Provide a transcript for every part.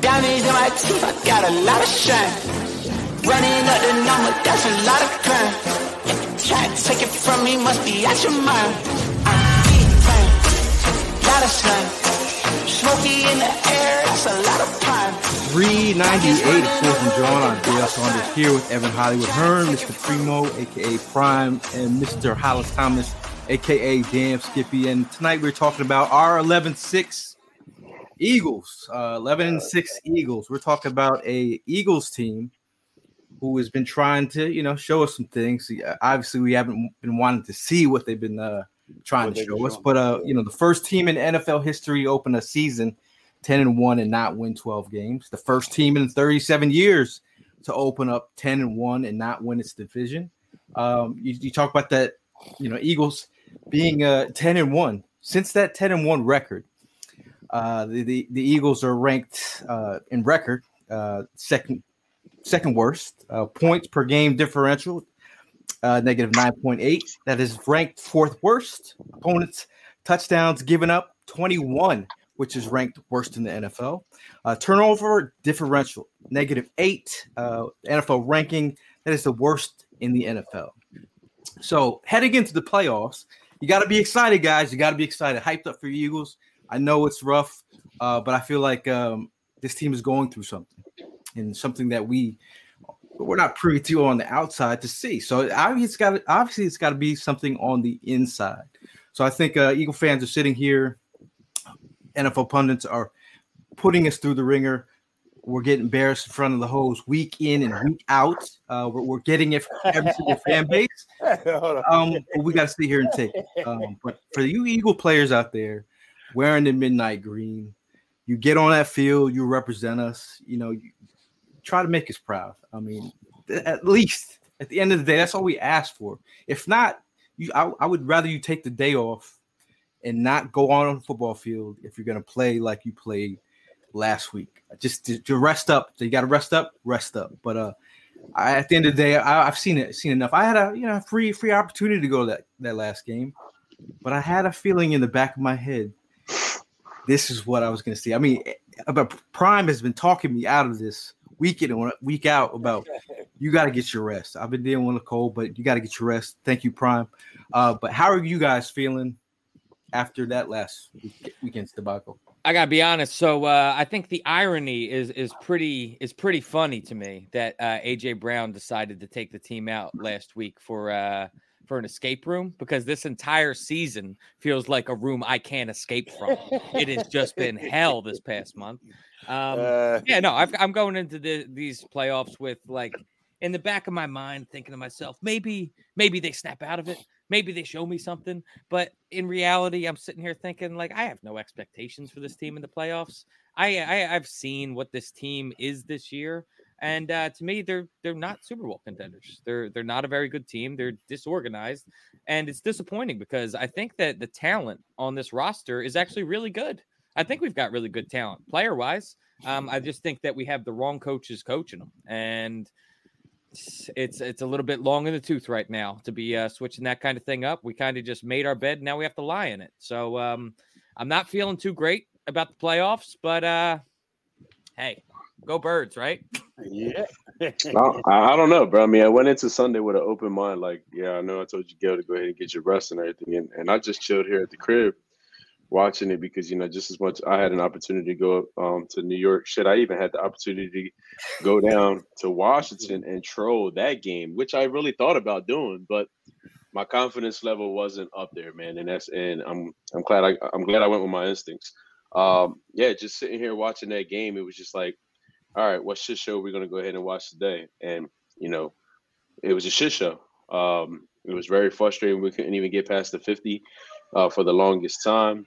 Diamonds in my teeth, I got a lot of shine. Running up the number, that's a lot of crime. Try to take it from me, must be out your mind. I'm big time, lot of sun. Smoky in the air, that's a lot of pine. 398 of Fourth and Jawn. I'm Dale Saunders here with Evan Hollywood Hearn, Mr. Primo, aka Prime, and Mr. Hollis Thomas, aka Damn Skippy. And tonight we're talking about our 11 6 Eagles, uh, 11 and 6 Eagles. We're talking about a Eagles team who has been trying to, you know, show us some things. Uh, Obviously, we haven't been wanting to see what they've been uh, trying What to show us, but uh, you know, the first team in NFL history open a season 10 and 1 and not win 12 games. The first team in 37 years to open up 10 and 1 and not win its division. Um, you, you talk about that, you know, Eagles being uh 10 and 1. Since that 10 and 1 record, uh, the, the, the Eagles are ranked uh, in record uh, second second worst uh, points per game differential, uh, negative nine point eight. That is ranked fourth worst. Opponents touchdowns given up twenty one, which is ranked worst in the NFL. Uh, turnover differential negative eight. Uh, NFL ranking that is the worst in the NFL. So heading into the playoffs, you got to be excited, guys. You got to be excited, hyped up for Eagles. I know it's rough, uh, but I feel like um, this team is going through something, and something that we we're not privy to on the outside to see. So obviously, it's got obviously it's got to be something on the inside. So I think uh, Eagle fans are sitting here. NFL pundits are putting us through the ringer. We're getting embarrassed in front of the hose week in and week out. Uh, we're, we're getting it from every single fan base. Um, we got to sit here and take it. Um, but for you Eagle players out there wearing the midnight green, you get on that field, you represent us. You know, you try to make us proud. I mean, at least at the end of the day, that's all we ask for. If not, you, I, I would rather you take the day off and not go on on the football field if you're going to play like you played last week. Just to, to rest up. So you got to rest up, rest up. But uh, I, at the end of the day, I, I've seen it, seen enough. I had a you know free free opportunity to go to that that last game, but I had a feeling in the back of my head, this is what I was going to see. I mean, eh, but Prime has been talking me out of this week in and week out about you got to get your rest. I've been dealing with a cold, but you got to get your rest. Thank you, Prime. Uh, but how are you guys feeling after that last week, weekend's debacle? I gotta be honest. So uh, I think the irony is is pretty is pretty funny to me that uh, AJ Brown decided to take the team out last week for uh, for an escape room because this entire season feels like a room I can't escape from. it has just been hell this past month. Um, Uh, yeah, no, I've, I'm going into the, these playoffs with like in the back of my mind thinking to myself, maybe maybe they snap out of it, maybe they show me something. But in reality, I'm sitting here thinking like I have no expectations for this team in the playoffs. I, I I've seen what this team is this year, and uh, to me, they're they're not Super Bowl contenders. They're they're not a very good team. They're disorganized, and it's disappointing because I think that the talent on this roster is actually really good. I think we've got really good talent player wise. Um, I just think that we have the wrong coaches coaching them, and it's it's, a little bit long in the tooth right now to be uh, switching that kind of thing up. We kind of just made our bed, now we have to lie in it. So um, I'm not feeling too great about the playoffs, but uh, hey, go birds, right? yeah. No, I, I don't know, bro. I mean, I went into Sunday with an open mind. Like, yeah, I know I told you, Gail, to go ahead and get your rest and everything, and, and I just chilled here at the crib, watching it because you know just as much I had an opportunity to go um, to New York. Shit, I even had the opportunity to go down to Washington and troll that game, which I really thought about doing, but my confidence level wasn't up there, man. And that's and I'm I'm glad I I'm glad I went with my instincts. Um, yeah, just sitting here watching that game, it was just like, all right, what shit show are we gonna go ahead and watch today? And you know, it was a shit show. Um, it was very frustrating. We couldn't even get past the 50 uh, for the longest time.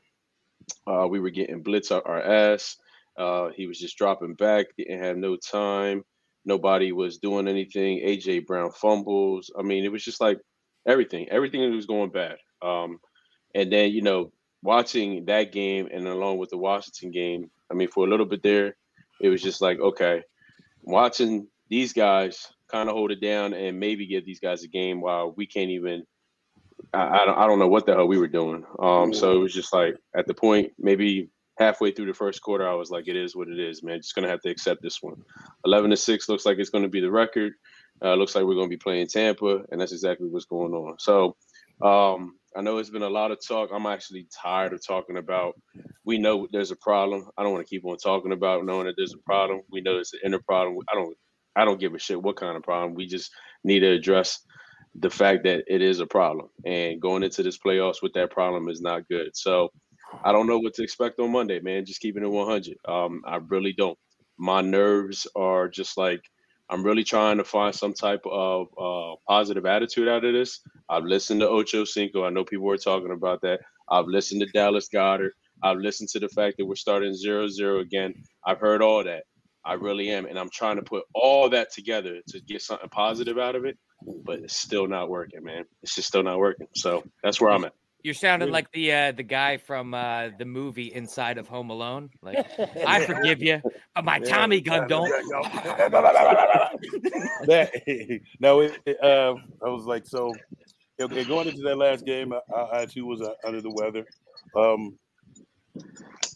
Uh, we were getting blitz our, our ass. Uh, he was just dropping back, didn't have no time. Nobody was doing anything. AJ Brown fumbles. I mean, it was just like everything. Everything was going bad. Um, and then you know, watching that game and along with the Washington game. I mean, for a little bit there, it was just like okay, watching these guys kind of hold it down and maybe give these guys a game while we can't even I, I, don't, I don't know what the hell we were doing. Um, so it was just like at the point, maybe halfway through the first quarter, I was like, it is what it is, man. Just gonna have to accept this one. Eleven to six looks like it's gonna be the record. Uh, looks like we're gonna be playing Tampa, and that's exactly what's going on. So um, I know it's been a lot of talk. I'm actually tired of talking about. We know there's a problem. I don't want to keep on talking about knowing that there's a problem. We know it's an inner problem. I don't. I don't give a shit what kind of problem. We just need to address the fact that it is a problem and going into this playoffs with that problem is not good. So I don't know what to expect on Monday, man. Just keeping it 100. Um, I really don't. My nerves are just like I'm really trying to find some type of uh, positive attitude out of this. I've listened to Ocho Cinco. I know people were talking about that. I've listened to Dallas Goedert. I've listened to the fact that we're starting zero zero again. I've heard all that. I really am, and I'm trying to put all that together to get something positive out of it but it's still not working, man. It's just still not working. So that's where I'm at. You're sounding like the uh, the guy from uh, the movie Inside of Home Alone. Like, I forgive you, but my Tommy gun don't. that, no, it, it, uh, I was like, so okay, going into that last game, I, I too was uh, under the weather. Um,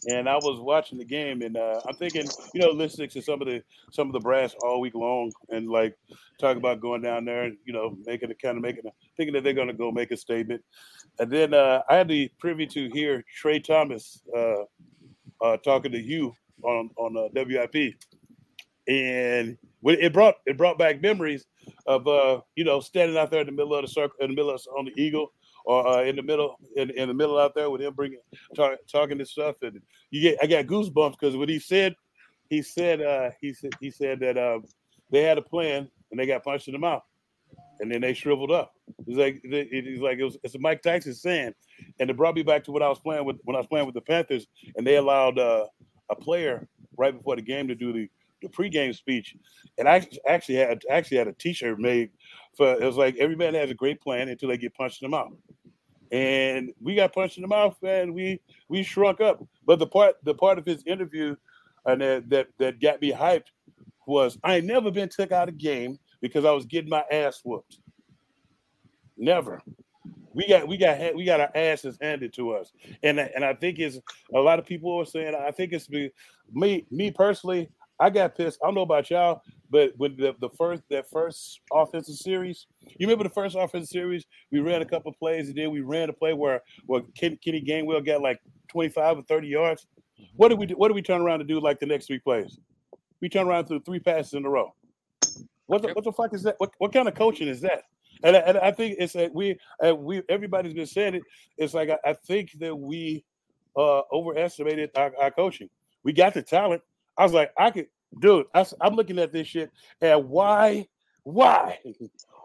and I was watching the game, and uh, I'm thinking, you know, listening to some of the some of the brass all week long, and like talk about going down there and you know making a kind of making a, thinking that they're going to go make a statement, and then uh, I had the privy to hear Tra Thomas uh, uh talking to you on on uh, WIP, and it brought it brought back memories of uh, you know standing out there in the middle of the circle in the middle of on the Eagle or uh, in the middle in, in the middle out there with him bringing talk, talking this stuff and you get I got goosebumps because what he said he said uh, he said he said that uh, they had a plan and they got punched in the mouth and then they shriveled up. It's like it's like it was it's Mike Tyson saying, and it brought me back to what I was playing with when I was playing with the Panthers, and they allowed uh, a player right before the game to do the the pregame speech, and I actually had actually had a T-shirt made for it was like every man has a great plan until they get punched in the mouth and we got punched in the mouth and we we shrunk up. But the part the part of his interview and uh, that, that that got me hyped was I ain't never been took out of game because I was getting my ass whooped. Never. We got we got we got our asses handed to us, and and I think it's a lot of people are saying I think it's me me me personally. I got pissed. I don't know about y'all, but when the, the first that first offensive series, you remember the first offensive series? We ran a couple plays, and then we ran a play where where Kenny, Kenny Gainwell got like 25 or 30 yards. What did we do? What did we turn around to do like the next three plays? We turn around to three passes in a row. What the, what the fuck is that? What, what kind of coaching is that? And I, and I think it's that we uh, we everybody's been saying it. It's like I, I think that we uh overestimated our, our coaching. We got the talent. I was like, I could dude, I, am looking at this shit and why, why,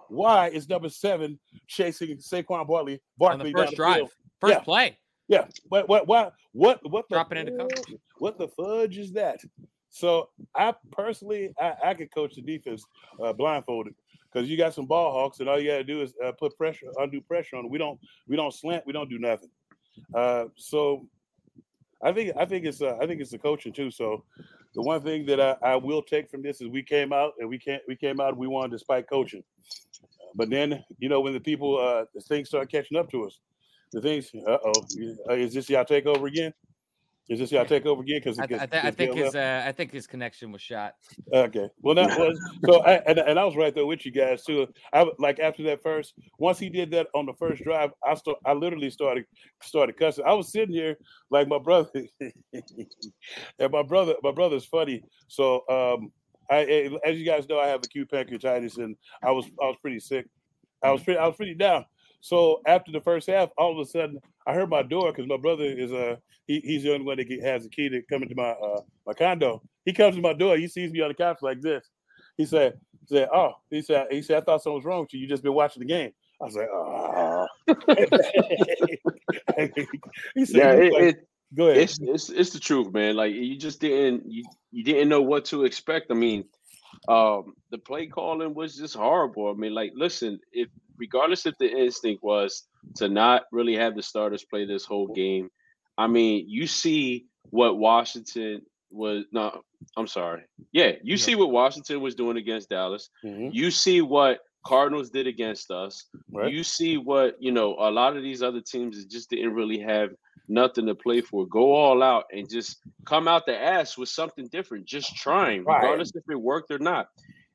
why is number seven chasing Saquon Barkley? Barkley On the first drive, field? first yeah. play. Yeah, what, what, what, what, what? Dropping into coverage. What the fudge is that? So I personally, I, I could coach the defense uh, blindfolded because you got some ball hawks, and all you got to do is uh, put pressure, undue pressure on. Them. We don't, we don't slant, we don't do nothing. Uh, so I think, I think it's, uh, I think it's the coaching too. So the one thing that I, I will take from this is we came out and we can't we came out we won despite coaching. But then you know when the people uh the things start catching up to us, the things uh oh is this y'all take over again? Is this y'all take over again? Because I, I, th- I think his uh, I think his connection was shot. Okay. Well, that was so. I, and, and I was right there with you guys too. I like after that first. Once he did that on the first drive, I start. I literally started started cussing. I was sitting here like my brother, and my brother. My brother's funny. So um, I, as you guys know, I have acute pancreatitis, and I was I was pretty sick. I was pretty I was pretty down. So after the first half, all of a sudden, I heard my door because my brother is a uh, he, he's the only one that has the key to come into my uh, my condo. He comes to my door. He sees me on the couch like this. He said, he "said Oh," he said, "He said I thought something was wrong with you. You just been watching the game." I was like, "Oh." he said, "Yeah, it, like, it, go ahead." It's, it's it's the truth, man. Like you just didn't you you didn't know what to expect. I mean, um, the play calling was just horrible. I mean, like, listen, if regardless if the instinct was to not really have the starters play this whole game, I mean, you see what Washington was no, I'm sorry. Yeah, you yeah. see what Washington was doing against Dallas. Mm-hmm. You see what Cardinals did against us. Right. You see what, you know, a lot of these other teams just didn't really have nothing to play for. Go all out and just come out the ass with something different. Just trying, right. regardless if it worked or not.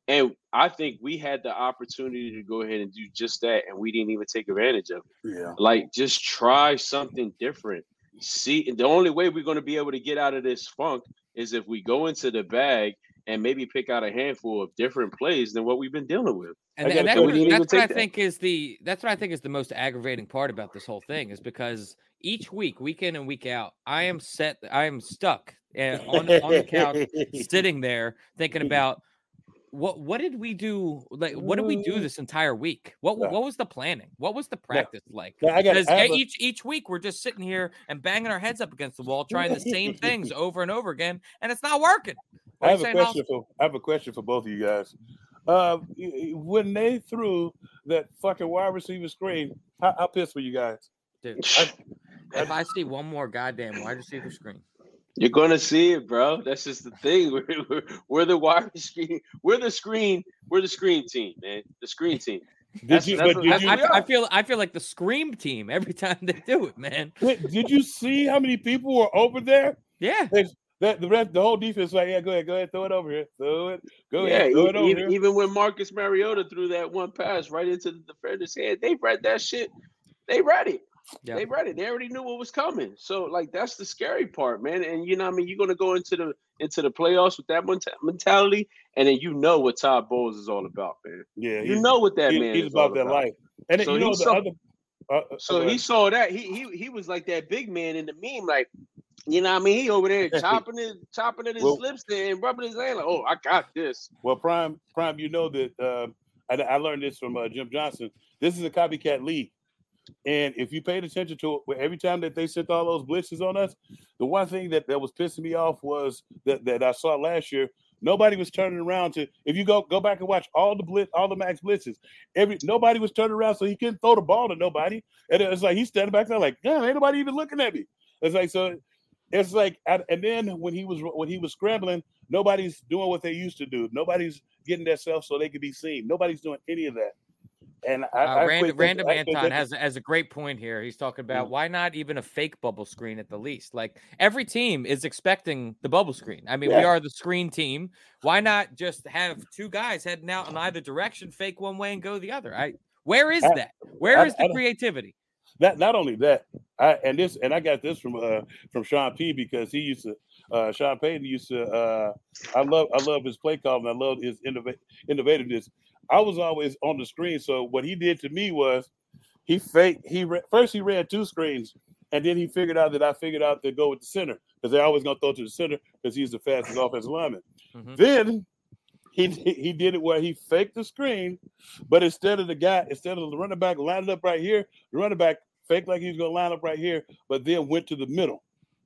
And I think we had the opportunity to go ahead and do just that, and we didn't even take advantage of it. Yeah. Like, just try something different. See, the only way we're going to be able to get out of this funk is if we go into the bag and maybe pick out a handful of different plays than what we've been dealing with. And, and that, that's what I that. think is the that's what I think is the most aggravating part about this whole thing is because each week, week in and week out, I am set, I am stuck eh, on, on the couch, sitting there thinking about what what did we do like what did we do this entire week? What what was the planning? What was the practice like? Because each each week we're just sitting here and banging our heads up against the wall trying the same things over and over again and it's not working. What I have a question for I have a question for both of you guys. Uh, when they threw that fucking wide receiver screen how, how pissed were you guys? Dude, I, if I see one more goddamn wide receiver screen you're gonna see it, bro. That's just the thing. We're, we're, we're the wide screen. We're the screen. We're the screen team, man. The screen team. Did you, did you I, I, feel I feel like the scream team every time they do it, man. Did you see how many people were over there? Yeah. that the rest, the whole defense, like, yeah, go ahead, go ahead, throw it over here, throw it, go yeah, ahead, throw it over even, here. Even when Marcus Mariota threw that one pass right into the defender's head, they read that shit. They read it. Yeah. They read it. They already knew what was coming. So like that's the scary part, man. And you know, I mean, you're gonna go into the into the playoffs with that mentality, and then you know what Todd Bowles is all about, man. Yeah, you know what that he, man. He's about that about. life. And so you know the saw, other. Uh, uh so he saw that he he he was like that big man in the meme, like you know, what I mean, he over there chopping it, chopping at his well, lips there and rubbing his hand like, oh, I got this. Well, Prime, Prime, you know that uh, I, I learned this from uh, Jim Johnson. This is a copycat league. And if you paid attention to it, every time that they sent all those blitzes on us, the one thing that, that was pissing me off was that, that I saw last year, nobody was turning around to if you go go back and watch all the blitz, all the max blitzes, every nobody was turning around so he couldn't throw the ball to nobody. And it's like he's standing back there like, damn, ain't nobody even looking at me. It's like so it's like and then when he was when he was scrambling, nobody's doing what they used to do. Nobody's getting themselves so they could be seen. Nobody's doing any of that. And I, uh, I Random, Random Anton has has a great point here. He's talking about mm. why not even a fake bubble screen at the least. Like every team is expecting the bubble screen. I mean, yeah. we are the screen team. Why not just have two guys heading out in either direction, fake one way and go the other? I where is that? Where is the creativity? That not only that, I and this and I got this from uh from Sean P because he used to uh Sean Payton used to uh I love I love his play call and I love his innov- innovativeness. I was always on the screen. So what he did to me was he fake he first he ran two screens and then he figured out that I figured out to go with the center because they're always gonna throw to the center because he's the fastest offensive lineman. Mm-hmm. Then he he did it where he faked the screen, but instead of the guy, instead of the running back lining up right here, the running back faked like he was gonna line up right here, but then went to the middle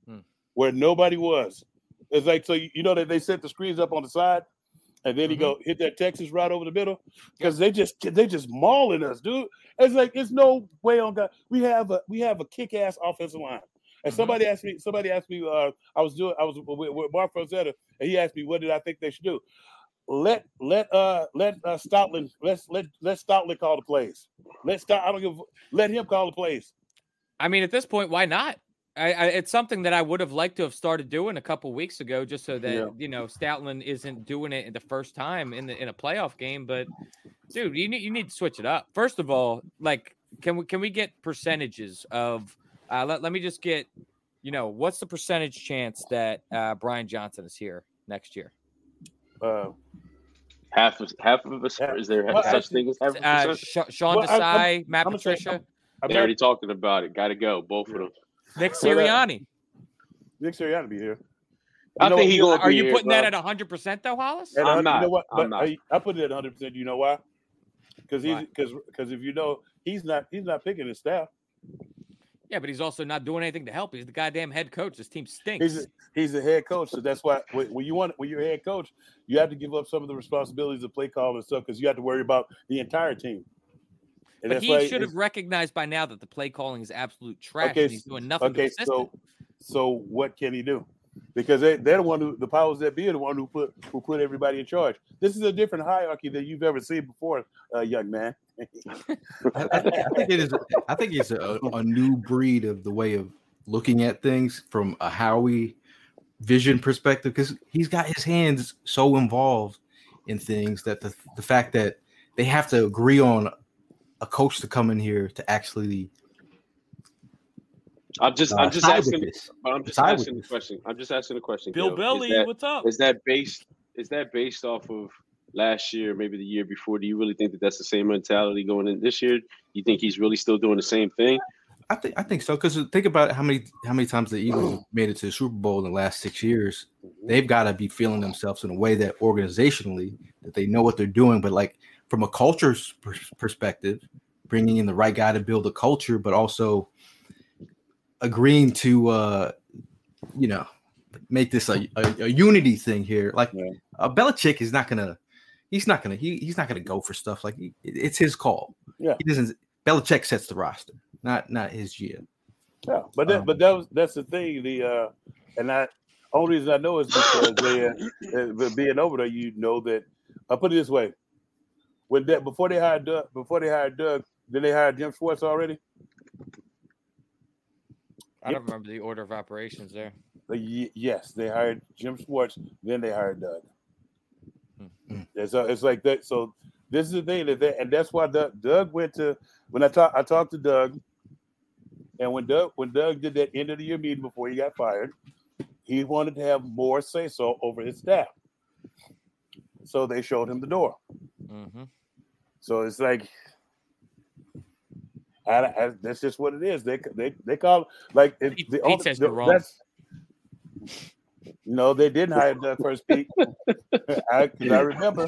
hmm. where nobody was. It's like so you know that they set the screens up on the side and then he mm-hmm. go hit that Texas right over the middle because they just they just mauling us, dude. It's like it's no way on God. We have a we have a kick ass offensive line. And mm-hmm. somebody asked me, somebody asked me, uh, I was doing, I was with, with Marc Farzetta, and he asked me, what did I think they should do? Let let uh let uh Stoutland let's let let Stoutland call the plays. Let stop. I don't give. Let him call the plays. I mean, at this point, why not? I, I, it's something that I would have liked to have started doing a couple weeks ago, just so that Yeah. you know Stoutland isn't doing it the first time in the in a playoff game. But dude, you need you need to switch it up. First of all, like can we can we get percentages of? Uh, let let me just get, you know, what's the percentage chance that uh, Brian Johnson is here next year? Uh, Half of half of us. Yeah. Is there Well, such actually- thing as half a Uh, percent? Sh- Sean Well, I'm- I'm- Desai, Matt I'm gonna say- Patricia, I They already talking about it. Got to go. Both of them. Nick uh, Sirianni. Nick Sirianni be here. I know think he you know- gonna Are be you here, putting that bro. at 100 percent though, Hollis? And I'm uh, You know not. what? I'm not. I, I put it at 100. percent You know why? Because he's because because if you know he's not he's not picking his staff. Yeah, but he's also not doing anything to help. He's the goddamn head coach. This team stinks. He's a, he's a head coach, so that's why when, when you want when you're a head coach, you have to give up some of the responsibilities of play call and stuff because you have to worry about the entire team. And but he why should have recognized by now that the play calling is absolute trash. Okay, and he's doing nothing okay, consistent. so so what can he do? Because they, they're the one who the powers that be are the one who put who put everybody in charge. This is a different hierarchy than you've ever seen before, uh, young man. I, I think, I think it is. I think it's a, a new breed of the way of looking at things from a Howie vision perspective because he's got his hands so involved in things that the the fact that they have to agree on a coach to come in here to actually I'm just. uh, I'm just asking. this. But I'm just Side asking the question. I'm just asking the question. Bill Gil. Belly, Is that, what's up? is that based? Is that based off of last year, maybe the year before? Do you really think that that's the same mentality going in this year? You think he's really still doing the same thing? I think I think so because think about how many how many times the Eagles made it to the Super Bowl in the last six years. They've got to be feeling themselves in a way that organizationally that they know what they're doing, but like from a culture pers- perspective, bringing in the right guy to build a culture, but also agreeing to uh you know make this a, a, a unity thing here. Like Yeah. uh, Belichick is not gonna he's not gonna he, he's not gonna go for stuff like he, it's his call. Yeah. he doesn't. Belichick sets the roster, not not his GM. Yeah, but that, Um, but that was that's the thing. The uh, and I only reason I know is because they uh, being over there, you know that. I'll put it this way: when that before they hired Doug, before they hired Doug, did they hire Jim Schwartz already? I don't remember the order of operations there. Yes, they hired Jim Schwartz. Then they hired Doug. Hmm. And so it's like that. So this is the thing that they, and that's why Doug, Doug went to when I talked. I talked to Doug, and when Doug when Doug did that end of the year meeting before he got fired, he wanted to have more say so over his staff. So they showed him the door. hmm So it's like, I, I, that's just what it is. They they they call like it, Pete- the Pete only- says the- you're wrong. No, they didn't hire Doug first, Pete. I, 'cause I remember.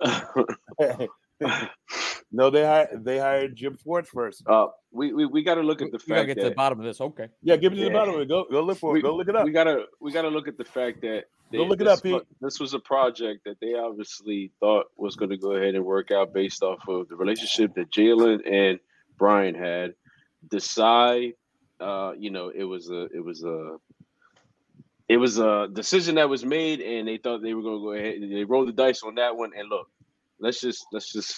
no, they hired they hired Jim Schwartz first. Uh, we we, we got to look at the We gotta fact get to the bottom of this. Okay. Yeah, give me to Yeah. the bottom of it. Go go look for we, it. Go look it up. We gotta we gotta look at the fact that Go look it up, Pete. This was a project that they obviously thought was going to go ahead and work out based off of the relationship that Jalen and Brian had. Decide, uh, you know, it was a it was a it was a decision that was made, and they thought they were going to go ahead. and They rolled the dice on that one, and look, let's just let's just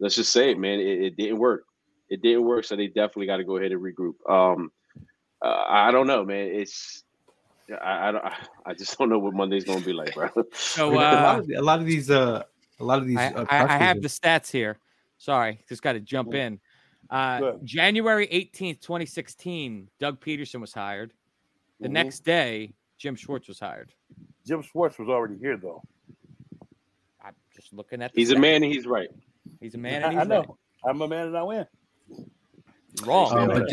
let's just say it, man. It, it didn't work. It didn't work, so they definitely got to go ahead and regroup. Um, uh, I don't know, man. It's I, I don't I just don't know what Monday's gonna be like, bro. So a, lot uh, of, a lot of these uh a lot of these I, uh, I, I have the stats here. Sorry, just got to jump in. Uh, January 18th, 2016, Doug Pederson was hired. The Mhm. next day, Jim Schwartz was hired. Jim Schwartz was already here though. I'm just looking at the He's a man and he's right. He's a man I, and I he's know. right. I'm a man and I win. wrong. Um, but,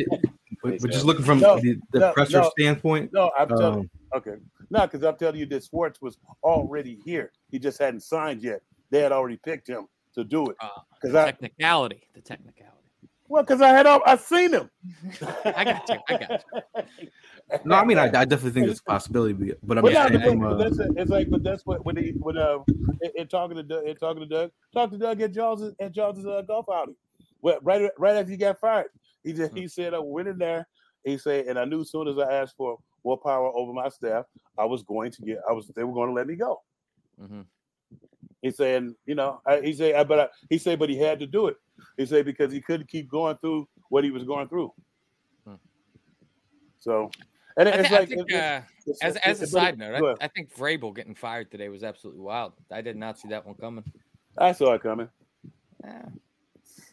ju- but, but just looking from No, the, the no, presser no. standpoint, No, I'm telling um, Okay. No, because I'm telling you that Schwartz was already here. He just hadn't signed yet. They had already picked him to do it. Because I technicality. The technicality. well, because I had I seen him. I got you. I got you. no, I mean I, I definitely think it's a possibility, but- but I'm But, just no, saying but from, uh, it's like, but that's what when he when uh in, in talking to Doug, in talking to Doug, talk to Doug at Jaws at Jaws' uh, golf outing. Well, right right after he got fired, he just he said I went in there. He said, and I knew as soon as I asked for more power over my staff, I was going to get. I was they were going to let me go. Mhm. He said, you know, I, he said, I, but I, he said, but he had to do it. He said because he couldn't keep going through what he was going through. Hmm. So, and it's I like think, it's- uh, it's- as it's- as a side note, I. I think Vrabel getting fired today was absolutely wild. I did not see that one coming. I saw it coming. Yeah.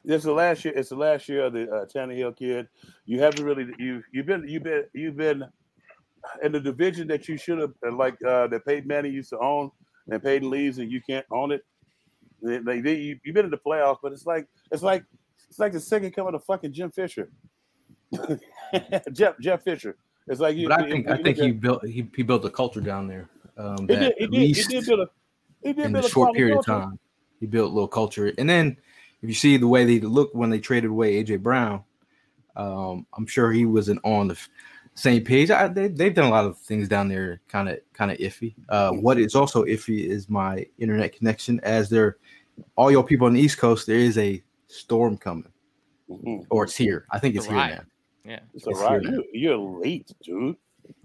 It's the last year. It's the last year of the uh, Tannehill kid. You haven't really you you've been you've been you've been in the division that you should have like uh, that Peyton Manning used to own, and Peyton leaves and you can't own it. They, they, they- you, you've been in the playoffs, but it's like it's like it's like the second coming of fucking Jim Fisher. Jeff Jeff Fisher. It's like you. But I think you I think he built he, he built a culture down there. Um, he that did he at did did build a did in a short period of time, he built a little culture. And then if you see the way they look when they traded away AJ Brown, um, I'm sure he wasn't on the same page. I, they, they've done a lot of things down there, kind of kind of iffy. Uh, what is also iffy is my internet connection. As there, all your people on the East Coast, there is a storm coming, Mhm. or it's here. I think It's it's here riot. now. Yeah. It's It's all right. here now. You, you're late, dude.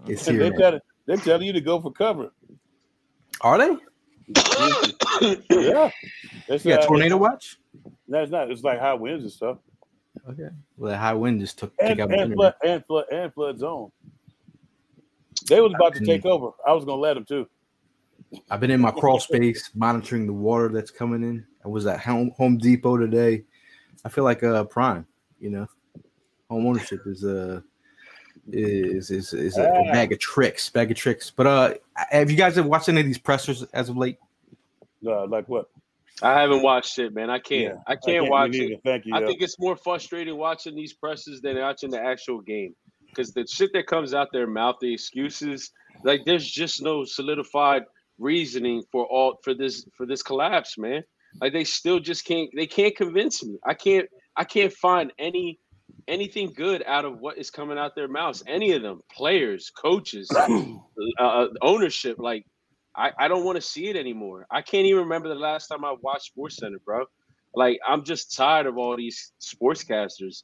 It's And here. they now. tell, they're telling you to go for cover. Are they? Yeah. It's, You got uh, tornado watch? No, it's not. It's like high winds and stuff. Okay. Well, the high wind just took And, took and, flood, and, flood, and flood zone. They was about to Mm. take over. I was to let them too. I've been in my crawl space monitoring the water that's coming in. I was at Home Home Depot today. I feel like uh prime, you know. Home ownership is a is is is a, a Ah. bag of tricks, bag of tricks. But uh have you guys ever watched any of these pressers as of late? Uh, like what? I haven't watched it, man. I can't. Yeah, I can't me watch it. Thank you. I yeah. think it's more frustrating watching these presses than watching the actual game. Because the shit that comes out their mouth, the excuses, like there's just no solidified reasoning for all for this for this collapse, man. Like they still just can't they can't convince me. I can't I can't find any anything good out of what is coming out their mouths. Any of them, players, coaches, uh, ownership. Like I, I don't want to see it anymore. I can't even remember the last time I watched Sports Center, bro. Like I'm just tired of all these sportscasters.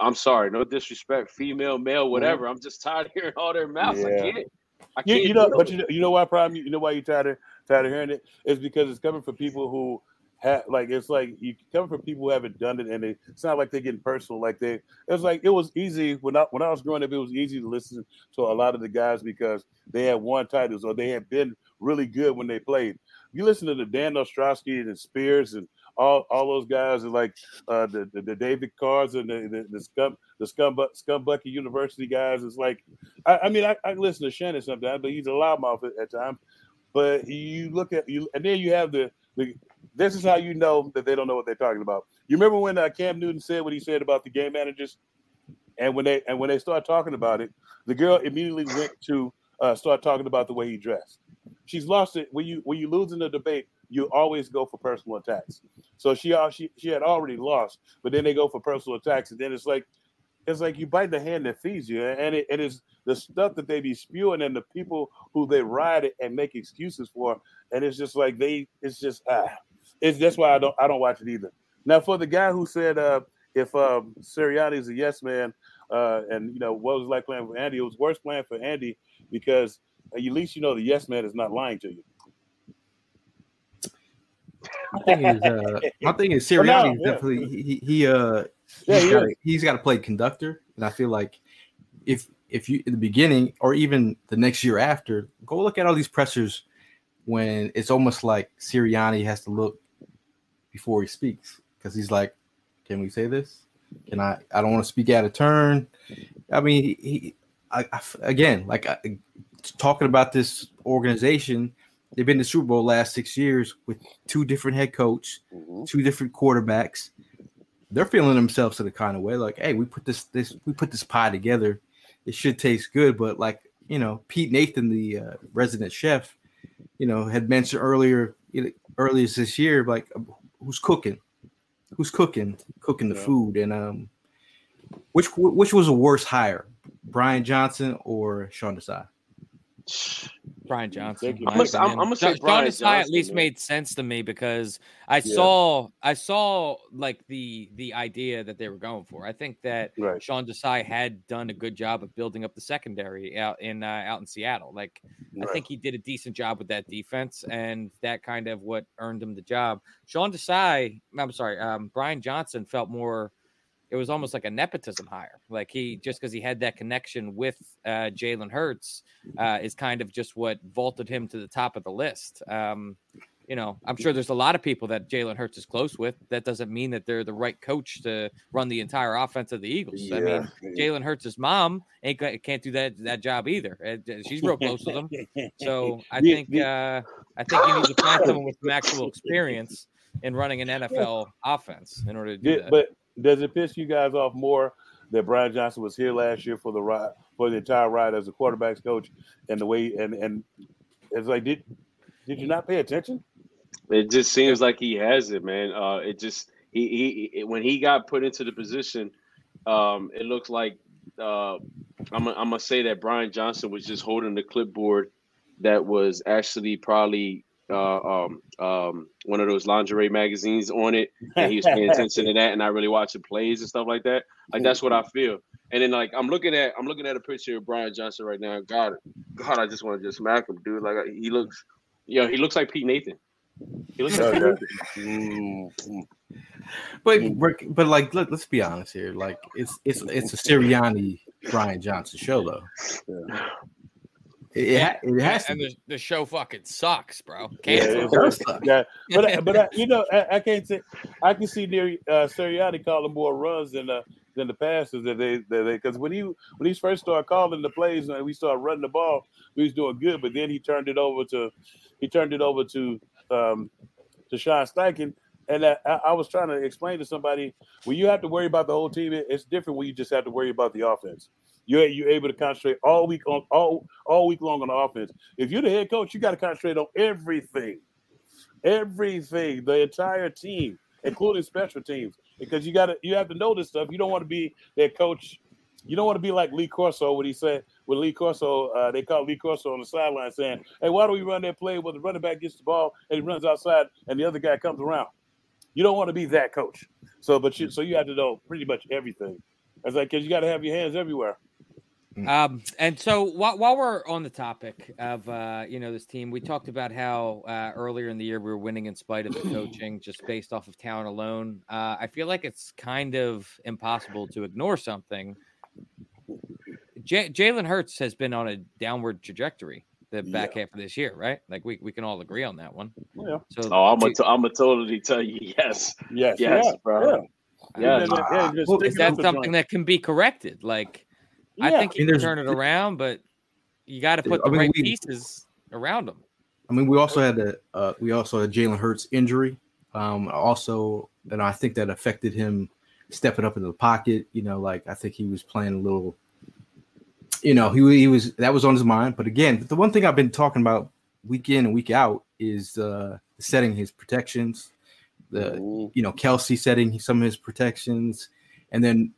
I'm sorry, no disrespect, female, male, whatever. I'm just tired of hearing all their mouths. I can't. I You, can't. you know, but you know, you know why problem? You know why you tired of tired of hearing it? It's because it's coming from people who like it's like you coming from people who haven't done it, and they, it's not like they're getting personal. Like they, it's like it was easy when I when I was growing up. It was easy to listen to a lot of the guys because they had won titles or they had been really good when they played. You listen to the Dan Orlovsky and Spears and all, all those guys and like uh, the, the the David Carrs and the the, the scum the scum scumbucket University guys. It's like I, I mean I, I listen to Shannon sometimes, but he's a loudmouth at, at times. But you look at you, and then you have the the. This is how you know that they don't know what they're talking about. You remember when uh, Cam Newton said what he said about the game managers, and when they and when they start talking about it, the girl immediately went to uh, start talking about the way he dressed. She's lost it when you when you lose in the debate. You always go for personal attacks. So she al- she she had already lost, but then they go for personal attacks, and then it's like it's like you bite the hand that feeds you, and it, it is the stuff that they be spewing and the people who they ride it and make excuses for, and it's just like they it's just ah, it's that's why I don't I don't watch it either. Now for the guy who said uh, if um, Sirianni is a yes man, uh, and you know what was it like playing for Andy, it was worse playing for Andy because at least you know the yes man is not lying to you. My thing is, uh, my thing is Well, no, Sirianni yeah. definitely he, he, he uh Yeah, he's he got is. he's got to play conductor, and I feel like if if you in the beginning or even the next year after, go look at all these pressers when it's almost like Sirianni has to look before he speaks because he's like, can we say this? Can I? I don't want to speak out of turn. I mean, he, he I, I again like I, talking about this organization. They've been to Super Bowl last six years with two different head coach, two different quarterbacks. They're feeling themselves to the kind of way like, hey, we put this this we put this pie together. It should taste good, but like you know, Pete Nathan, the uh, resident chef, you know, had mentioned earlier you know, earlier this year, like who's cooking, who's cooking, cooking the Yeah. food, and um, which which was a worse hire, Brian Johnson or Sean Desai? Brian Johnson. Thank you. in I'm gonna- I'm- I'm gonna say Sean Brian Desai at least man. made sense to me because I Yeah. saw I saw like the the idea that they were going for. I think that Right. Sean Desai had done a good job of building up the secondary out in uh, out in Seattle. Like I think he did a decent job with that defense, and that kind of what earned him the job. Sean Desai, I'm sorry, um, Brian Johnson felt more it was almost like a nepotism hire. Like he just because he had that connection with uh, Jalen Hurts uh, is kind of just what vaulted him to the top of the list. Um, you know, I'm sure there's a lot of people that Jalen Hurts is close with. That doesn't mean that they're the right coach to run the entire offense of the Eagles. I mean, Jalen Hurts' mom ain't can't do that that job either. Uh, She's real close with him. So I think uh, I think you need to find someone with some actual experience in running an NFL offense in order to do Yeah, that. but does it piss you guys off more that Brian Johnson was here last year for the ride for the entire ride as a quarterbacks coach and the way and and it's like did did you not pay attention? It just seems like he has it, man. Uh, it just he, he he- when he got put into the position, um, it looks like uh, I'm I'm gonna say that Brian Johnson was just holding the clipboard that was actually probably uh, um, um, one of those lingerie magazines on it, and he was paying attention to that and not really watching plays and stuff like that. Like that's what I feel. And then like I'm looking at I'm looking at a picture of Brian Johnson right now. God, God, I just want to just smack him, dude. Like he looks, yo, he looks like Pete Nathan. He looks like Pete Nathan. But but- but like let, us be honest here. Like it's it's it's a Sirianni Brian Johnson show though. It, it, it has to and be. the, the show fucking sucks, bro. Yeah, Cancel. it suck. yeah, but but I, you know I, I can't say I can see near uh, Sirianni calling more runs than the than the passes that they that they because when he when he first started calling the plays and we started running the ball, we was doing good, but then he turned it over to he turned it over to um to Shane Steichen. And I, I I was trying to explain to somebody when you have to worry about the whole team, it- it's different when you just have to worry about the offense. You're you're able to concentrate all week on all all week long on the offense. If you're the head coach, you got to concentrate on everything, everything, the entire team, including special teams, because you got to you have to know this stuff. You don't want to be that coach. You don't want to be like Lee Corso when he said when Lee Corso uh, they called Lee Corso on the sideline saying, "Hey, why don't we run that play where the running back gets the ball and he runs outside and the other guy comes around?" You don't want to be that coach. So, but you so you have to know pretty much everything. It's like because you got to have your hands everywhere. Um, and so while, while we're on the topic of uh, you know this team, we talked about how uh, earlier in the year we were winning in spite of the coaching, just based off of talent alone. Uh, I feel like it's kind of impossible to ignore something. J- Jalen Hurts has been on a downward trajectory the back half of this year, right? Like we, we can all agree on that one. Yeah. So Oh, I'm gonna t- I'm gonna totally tell you yes, Yes. yes, yeah, bro. Yeah. Yes. And yeah, Well, is that something joint. that can be corrected? Like I Yeah. think you And can turn it around, but you got to put I the mean, right we- pieces around them. I mean, we also had the uh, we also had Jalen Hurts injury. Um, also, and I think that affected him stepping up into the pocket. You know, like I think he was playing a little. You know, he he was that was on his mind. But again, the one thing I've been talking about week in and week out is uh, setting his protections. The Mhm. you know Kelce setting some of his protections, and then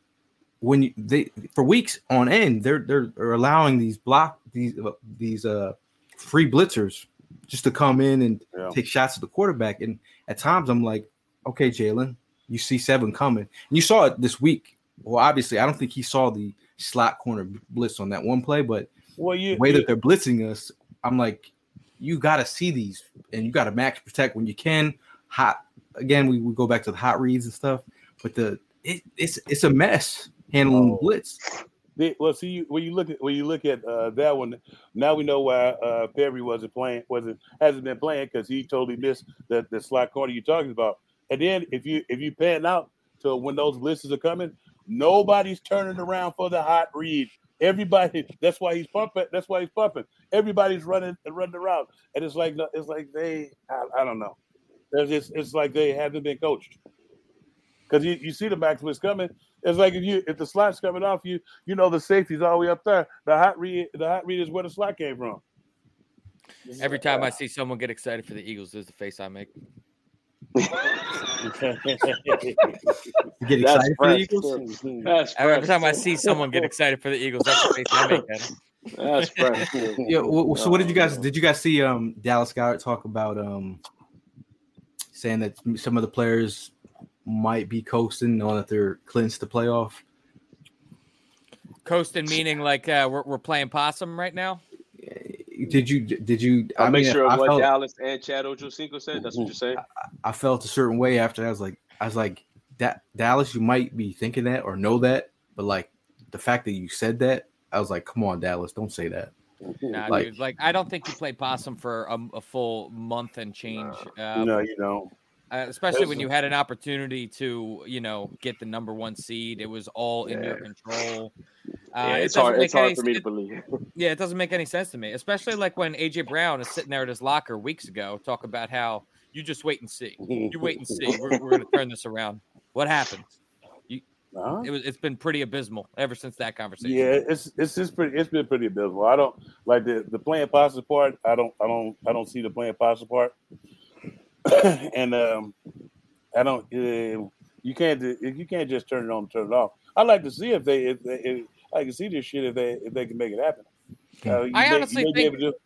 when you, they for weeks on end they're they're, they're allowing these block these uh, these uh free blitzers just to come in and Yeah. take shots at the quarterback. And at times I'm like, okay, Jalen, you see seven coming. And you saw it this week. Well, obviously, I don't think he saw the slot corner blitz on that one play, but Well, you, the way you- that they're blitzing us, I'm like, you got to see these and you got to max protect when you can. Hot again, we, we go back to the hot reads and stuff, but the it, it's it's a mess handling Oh. blitz. They- well, see, you, when you look at when you look at uh, that one, now we know why uh, Perry wasn't playing, wasn't hasn't been playing because he totally missed the the slot corner you're talking about. And then if you if you pan out to when those blitzes are coming, nobody's turning around for the hot read. Everybody, that's why he's pumping. That's why he's pumping. Everybody's running and running around, and it's like it's like they, I, I don't know. It's, just it's like they haven't been coached because you, you see the backs when it's coming. It's like if you if the slot's coming off you, you know the safety's all the way up there. The hot read, the hot read is where the slot came from. Every time I see someone get excited for the Eagles, there's the face I make. You get excited for the. Eagles? That's Every fresh. time I see someone get excited for the Eagles, that's the face I make. At 'em. That's fresh. Yeah. Well, so what did you guys did you guys see um Dallas Goedert talk about um saying that some of the players might be coasting, knowing that they're clinched the playoff? Coasting meaning like uh, we're we're playing possum right now. Did you did you? I make mean, sure I of what felt, Dallas and Chad Ochocinco said. That's what you're saying. I felt a certain way after. I was like, I was like, that Dallas, you might be thinking that or know that, but like the fact that you said that, I was like, come on, Dallas, don't say that. Nah, Like- dude, like I don't think you play possum for a, a full month and change. Uh, no, you know. Uh, especially when you had an opportunity to, you know, get the number one seed. It was all in your control. Uh, yeah, it's doesn't hard. It's hard for me to believe. Yeah, it doesn't make any sense to me, especially like when AJ Brown is sitting there at his locker weeks ago, talk about how you just wait and see. You wait and see. We're, we're going to turn this around. What happened? Huh? It was. It's been pretty abysmal ever since that conversation. Yeah, it's it's just pretty. It's been pretty abysmal. I don't like the the playing possum part. I don't I don't I don't see the playing possum part. and um, I don't. Uh, you can't you can't just turn it on and turn it off. I'd like to see if they if, they, if I can see this shit if they if they can make it happen. Uh, I may- honestly you may be think- able to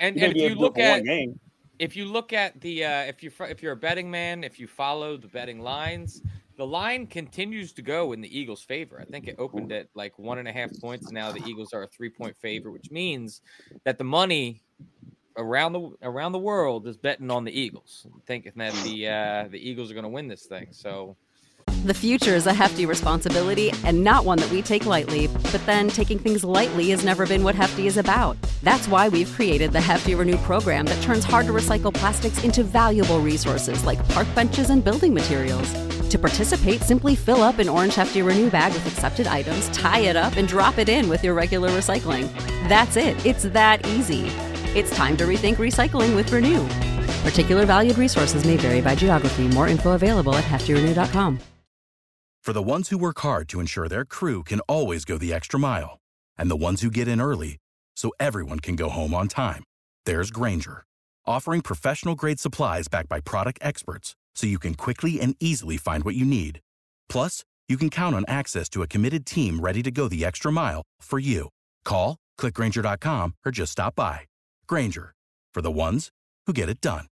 and, and if you able to do it look at game. if you look at the uh, if you if you're a betting man, if you follow the betting lines, the line continues to go in the Eagles' favor. I think it opened at like one and a half points. Now the Eagles are a three point favorite, which means that the money around the around the world is betting on the Eagles, thinking that the uh, the Eagles are going to win this thing. So The future is a hefty responsibility and not one that we take lightly. But then taking things lightly has never been what Hefty is about. That's why we've created the Hefty Renew program that turns hard to recycle plastics into valuable resources like park benches and building materials. To participate, simply fill up an orange Hefty Renew bag with accepted items, tie it up, and drop it in with your regular recycling. That's it. It's that easy. It's time to rethink recycling with Renew. Particular valued resources may vary by geography. More info available at heftyrenew.com. For the ones who work hard to ensure their crew can always go the extra mile, and the ones who get in early so everyone can go home on time, there's Grainger, offering professional grade supplies backed by product experts so you can quickly and easily find what you need. Plus, you can count on access to a committed team ready to go the extra mile for you. Call, clickgrainger.com, or just stop by. Grainger, for the ones who get it done.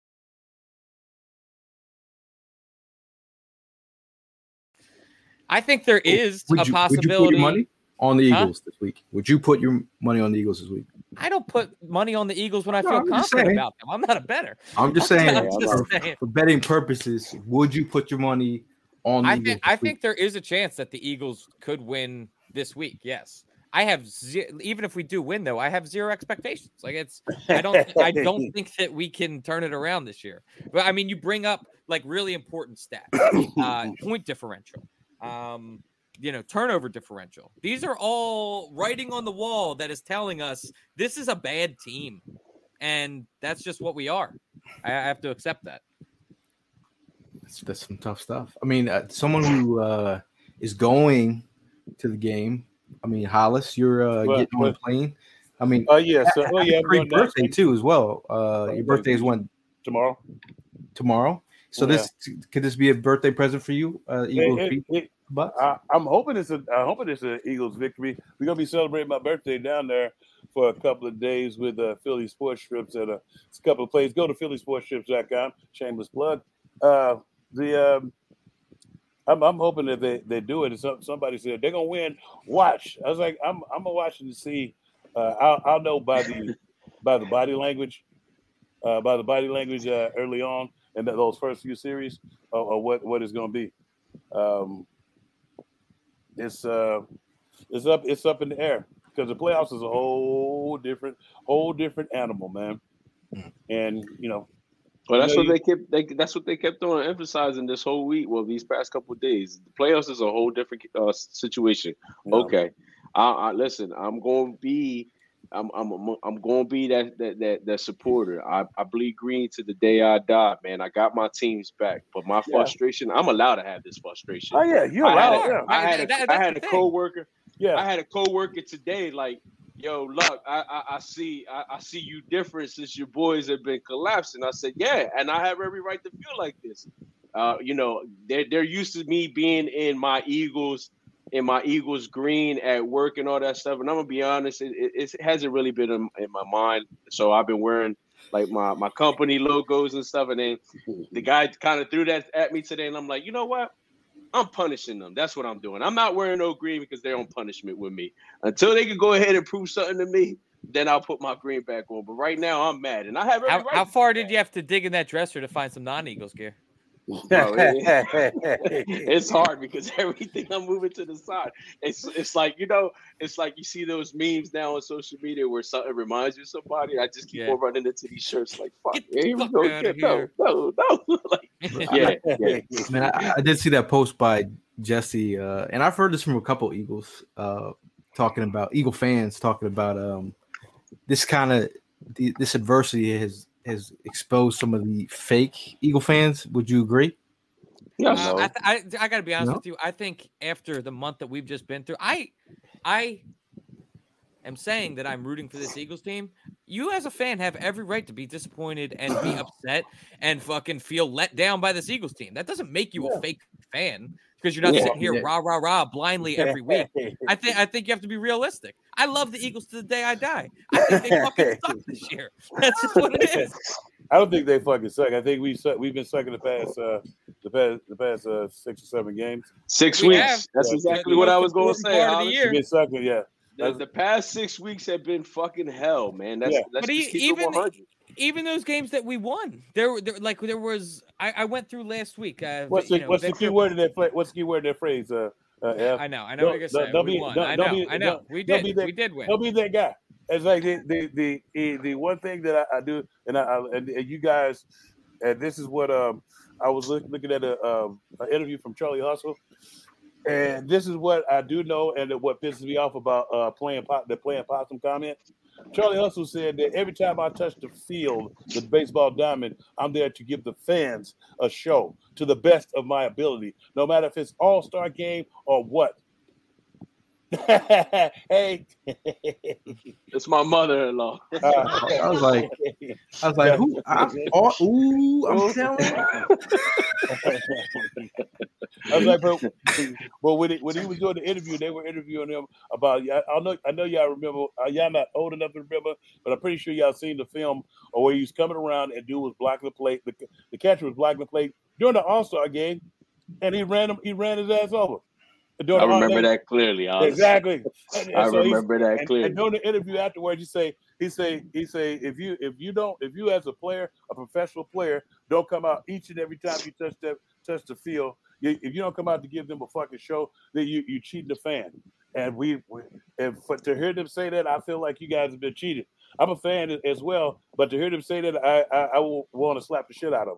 I think there is Would a you, possibility. Would you put your money on the Huh? Eagles this week? Would you put your money on the Eagles this week? I don't put money on the Eagles when I No, feel I'm confident about them. I'm not a better. I'm just saying, I'm just for, saying. for betting purposes, would you put your money on the I Eagles? think this I week? think there is a chance that the Eagles could win this week. Yes, I have ze- even if we do win though, I have zero expectations. Like it's I don't I don't think that we can turn it around this year. But I mean, you bring up like really important stats, uh, point differential, um, you know, turnover differential. These are all writing on the wall that is telling us this is a bad team, and that's just what we are. I I have to accept that. that's, that's some tough stuff. I mean, uh, someone who uh, is going to the game. I mean, Hollis, you're uh, getting on a plane. I mean, Oh yeah, so oh yeah, great birthday too as well. Uh, your birthday is when tomorrow. tomorrow. So this could this be a birthday present for you, uh, Eagles It- it- I, I'm hoping it's a. I'm hoping it's an Eagles victory. We're gonna be celebrating my birthday down there for a couple of days with uh, Philly Sports Trips at a, a couple of places. Go to phillysportstrips.com. Shameless plug. Uh, the um, I'm, I'm hoping that they, they do it. And some, somebody said they're gonna win. Watch. I was like, I'm I'm watching to see. Uh, I'll, I'll know by the by the body language, uh, by the body language uh, early on in those first few series, or, or what what it's gonna be. Um, it's uh it's up it's up in the air because the playoffs is a whole different whole different animal man and you know But that's what they kept. They, that's what they kept on emphasizing this whole week. Well, these past couple of days, the playoffs is a whole different uh, situation. you know, Okay, I, I listen. I'm going to be. I'm I'm I'm going to be that that that, that supporter. I, I bleed green to the day I die, man. I got my teams back, but my Yeah. frustration. I'm allowed to have this frustration. oh yeah you're I had, allowed a, yeah I had a, That- I had a thing. coworker. yeah I had a coworker today, like, yo, look, I I, I see I, I see you different since your boys have been collapsing. I said, yeah, and I have every right to feel like this. Uh, you know, they're they're used to me being in my Eagles, in my Eagles green at work and all that stuff. And I'm gonna be honest, it, it, it hasn't really been in, in my mind. So I've been wearing like my my company logos and stuff. And then the guy kind of threw that at me today, and I'm like, you know what? I'm punishing them. That's what I'm doing. I'm not wearing no green because they're on punishment with me. Until they can go ahead and prove something to me, then I'll put my green back on. But right now, I'm mad, and I have every How, right how far did you have to dig in that dresser to find some non-Eagles gear? Bro, it- it's hard because everything I'm moving to the side. It's it's like you know, it's like you see those memes now on social media where something reminds you of somebody. I just keep Yeah. on running into these shirts like, fuck, Get yeah, here we fuck go. outta Yeah, no, here. no, no. like, yeah, yeah. Man, I, I did see that post by Jesse, uh, and I've heard this from a couple Eagles uh, talking about Eagle fans talking about um, this kind of this adversity has has exposed some of the fake Eagle fans. Would you agree? Yeah, Uh, no. I, th- I I gotta be honest No? with you. I think after the month that we've just been through, I I am saying that I'm rooting for this Eagles team. You as a fan have every right to be disappointed and be upset and fucking feel let down by this Eagles team. That doesn't make you a fake fan because you're not Yeah. sitting here Yeah. rah rah rah blindly every week. I think I think you have to be realistic. I love the Eagles to the day I die. I think they fucking suck this year. That's just what it is. I don't think they fucking suck. I think we suck, we've been sucking the past uh, the past the past uh, six or seven games. Six We weeks. have. That's Yeah. exactly The what I was going to say. part of the year. Been sucking, yeah. The, the past six weeks have been fucking hell, man. That's Yeah. let's But just e- keep even- it 100. Even those games that we won, there, there like there was. I, I went through last week. Uh, What's you the know, what's the key word in that phrase? What's the key word in that phrase? Uh, uh? I know, I know what you're Don't- gonna say. don't we be- won. I know, be- I know. we did. be that- we did win. Don't be that guy. It's like the the the the, the one thing that I, I do, and I, I and, you guys, and this is what um I was look, looking at a um an interview from Charlie Hustle, and this is what I do know, and what pisses me off about uh playing pop the playing possum comment. Charlie Hustle said that every time I touch the field, the baseball diamond, I'm there to give the fans a show to the best of my ability, no matter if it's All Star game or what. hey, It's my mother-in-law. Uh, I was like, I was like, who? I, oh, ooh, I'm telling. you. I was like, bro, well, when, he, when he was doing the interview, they were interviewing him about. I, know, I know, y'all remember. Uh, y'all not old enough to remember, but I'm pretty sure y'all seen the film or where he was coming around and dude was blocking the plate. The, the catcher was blocking the plate during the All Star game, and he ran him. He ran his ass over. I remember that clearly. honestly. Exactly. And- and I so remember that and, clearly. and during the interview afterwards, he say, he say, he say, if you if you don't, if you as a player, a professional player, don't come out each and every time you touch that touch the field, you, if you don't come out to give them a fucking show, then you you cheating the fan. And we, we and for, to hear them say that, I feel like you guys have been cheated. I'm a fan as well, but to hear them say that, I I, I will want to slap the shit out of them.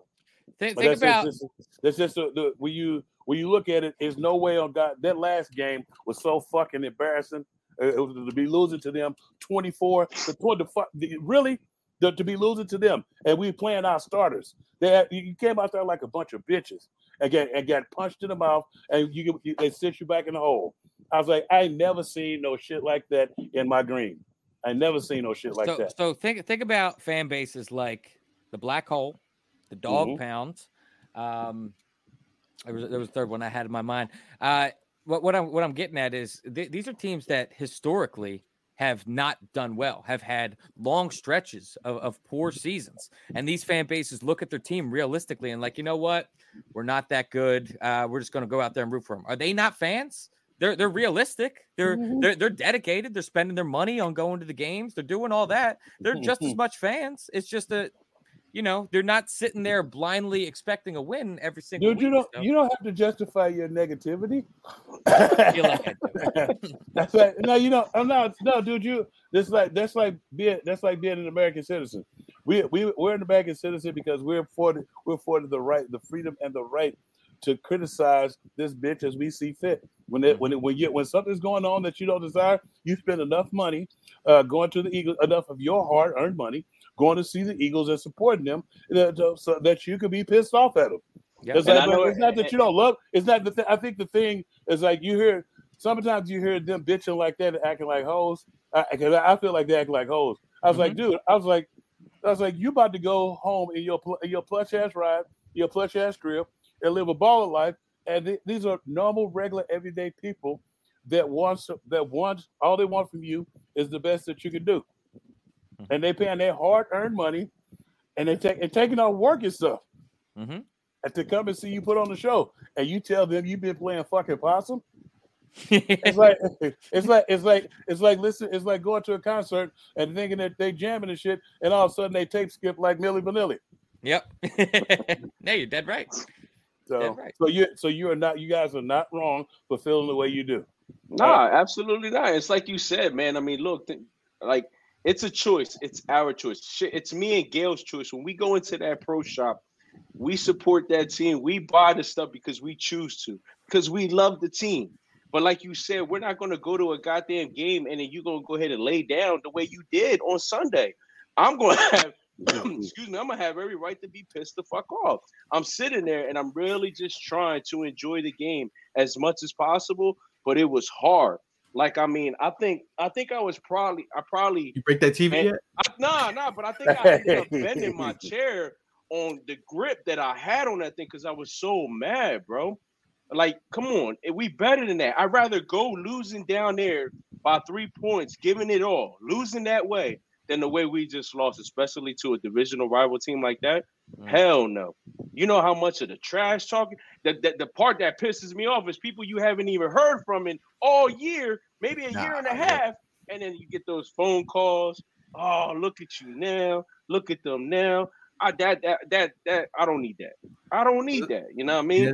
Think, think that's about just, that's just the, the when you when you look at it, there's no way on God that last game was so fucking embarrassing. Uh, it was to be losing to them 24 to 20 fuck really the, to be losing to them and we playing our starters. They had, you came out there like a bunch of bitches and get and got punched in the mouth and you, you they sit you back in the hole. I was like, I ain't never seen no shit like that in my dream. I never seen no shit like so, that. so think think about fan bases like the Black Hole, the Dog Mhm. Pound. Um, there was there was a third one I had in my mind. Uh, what what I'm what I'm getting at is th- these are teams that historically have not done well, have had long stretches of, of poor seasons, and these fan bases look at their team realistically and like, you know what, we're not that good. Uh, we're just going to go out there and root for them. Are they not fans? They're they're realistic. They're they're they're dedicated. They're spending their money on going to the games. They're doing all that. They're just as much fans. It's just that, you know, they're not sitting there blindly expecting a win every single Dude, you don't so- you don't have to justify your negativity. feel like I that's like no, you know, I'm not no, dude. You that's like that's like being that's like being an American citizen. We we we're an American citizen because we're afforded we're afforded the right, the freedom and the right to criticize this bitch as we see fit. When it when it, when you when something's going on that you don't desire, you spend enough money uh, going to the Eagles, enough of your hard earned money going to see the Eagles and supporting them, to- so that you could be pissed off at them. Yep. It's, like, know it's not that you don't love. It's not the. Th- I think the thing is like you hear. Sometimes you hear them bitching like that, and acting like hoes. Because I, I feel like they act like hoes. I was like, Mm-hmm. dude. I was like, I was like, you about to go home in your in your plush ass ride, your plush ass crib, and live a baller life. And th- these are normal, regular, everyday people that wants that wants all they want from you is the best that you can do. And they paying their hard earned money, and they take and taking on work and stuff Mhm. and to come and see you put on the show, and you tell them you've been playing fucking possum. It's like it's like it's like it's like listen, it's like going to a concert and thinking that they jamming and shit, and all of a sudden they tape skip like Milli Vanilli. Yep. no, you're dead right. So, Yeah, right. so you, so you are not, you guys are not wrong for feeling the way you do. Nah, absolutely not. It's like you said, man. I mean, look, th- like it's a choice. It's our choice. Shit, it's me and Gail's choice. When we go into that pro shop, we support that team. We buy the stuff because we choose to, because we love the team. But like you said, we're not going to go to a goddamn game and then you're going to go ahead and lay down the way you did on Sunday. I'm going to have, excuse me, I'm going to have every right to be pissed the fuck off. I'm sitting there and I'm really just trying to enjoy the game as much as possible, but it was hard. Like I mean, I think I think I was probably I probably You break that TV and- yet? I, nah, nah, but I think I ended up bending my chair on the grip that I had on that thing because I was so mad, bro. Like, come on, we better than that. I'd rather go losing down there by three points, giving it all, losing that way, than the way we just lost, especially to a divisional rival team like that. Mm. Hell no. You know how much of the trash talking the, the, the part that pisses me off is people you haven't even heard from in all year, maybe a year and a half, and then you get those phone calls. Oh, look at you now. Look at them now. I that that that that I don't need that. I don't need that. You know what I mean? Yeah.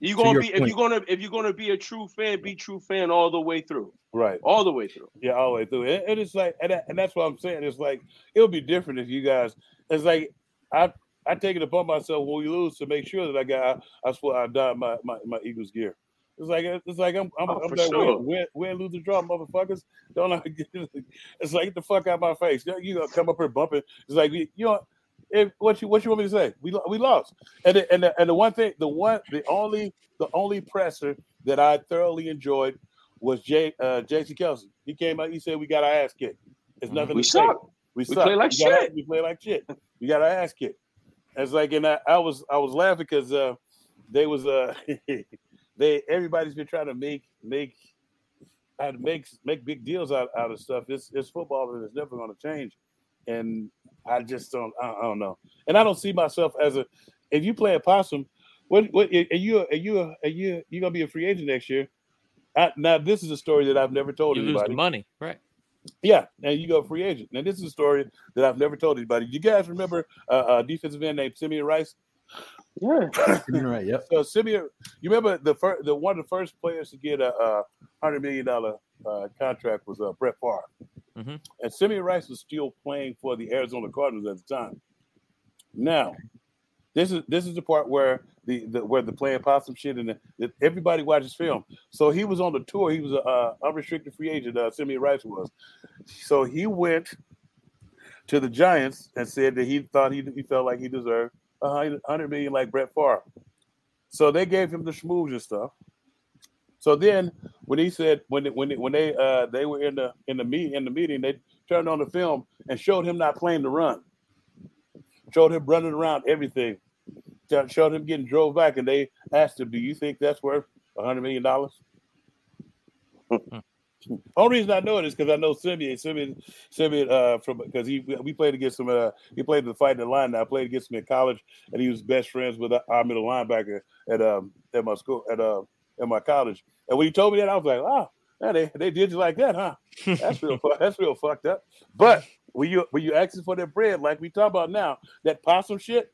You gonna be if you're gonna if you're gonna be a true fan, be true fan all the way through. Right. All the way through. Yeah, all the way through. And, and it's like, and, that, and that's what I'm saying. It's like it'll be different if you guys. It's like I I take it upon myself when we lose to make sure that I got I swear I done my, my my Eagles gear. It's like it's like I'm I'm, Oh, I'm like sure. lose, the draw, motherfuckers. Don't I get it's like get the fuck out of my face. You you gonna come up here bumping? It's like you you know. If, what you what you want me to say? We we lost, and the, and the, and the one thing, the one the only the only presser that I thoroughly enjoyed was Jay uh, J.C. Kelce. He came out. He said we got our ass kicked. It's nothing We to say. suck. We, We suck. play like we shit. We play like shit. We got our ass kicked. It's like, and I, I was I was laughing because uh, they was uh they everybody's been trying to make make uh, make make big deals out, out of stuff. It's it's football and it's never going to change. And I just don't I, I don't know. And I don't see myself as a if you play a possum. What what are you are you are you you gonna be a free agent next year? I, now this is a story that I've never told You lose the money, right? Yeah, and you go free agent. Now this is a story that I've never told anybody. You guys remember uh, a defensive end named Simeon Rice? Yeah. You're right. Yep. So Simeon, you remember the first, the one of the first players to get a, a hundred million dollar uh, contract was uh, Brett Favre, Mhm. and Simeon Rice was still playing for the Arizona Cardinals at the time. Now, this is this is the part where the, the where the playing possum shit and the, that everybody watches film. So he was on the tour. He was a uh, unrestricted free agent. Uh, Simeon Rice was. So he went to the Giants and said that he thought he, he felt like he deserved a hundred hundred million like Brett Favre. So they gave him the schmooze and stuff. So then when he said when when when they uh they were in the in the meet in the meeting, they turned on the film and showed him not playing the run. Showed him running around everything. Showed- him getting drove back, and they asked him, "Do you think that's worth a hundred million dollars?" Only reason I know it is because I know Simeon, Simeon, Simeon, uh, from because he we played against him. Uh, he played the fight in the line. I played against him in college, and he was best friends with our middle linebacker at um at my school at uh at my college. And when he told me that, I was like, oh, man, they, they did you like that, huh? That's real. that's real fucked up. But when you when you asking for that bread, like we talk about now, that possum shit,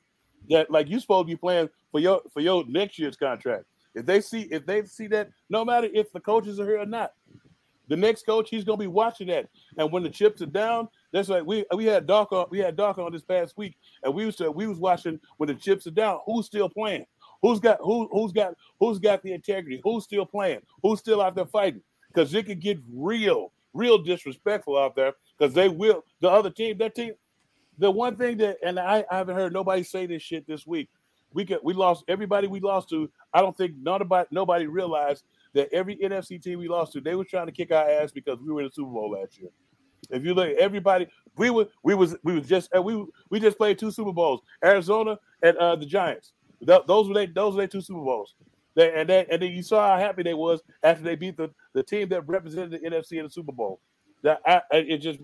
that like you supposed to be playing for your for your next year's contract. If they see if they see that, no matter if the coaches are here or not, the next coach he's gonna be watching that. And when the chips are down, that's like we we had Doc on we had Doc on this past week, and we was to, we was watching when the chips are down. Who's still playing? Who's got who who's got who's got the integrity? Who's still playing? Who's still out there fighting? Because it could get real, real disrespectful out there. Because they will the other team, that team. The one thing that, and I, I haven't heard nobody say this shit this week. We could we lost everybody we lost to. I don't think about nobody realized that every NFC team we lost to, they were trying to kick our ass because we were in the Super Bowl last year. If you look everybody, we were we was we was just uh, we we just played two Super Bowls, Arizona and uh, the Giants. Th- those were they those were their two Super Bowls. They, and then and then you saw how happy they was after they beat the, the team that represented the NFC in the Super Bowl. That I, it just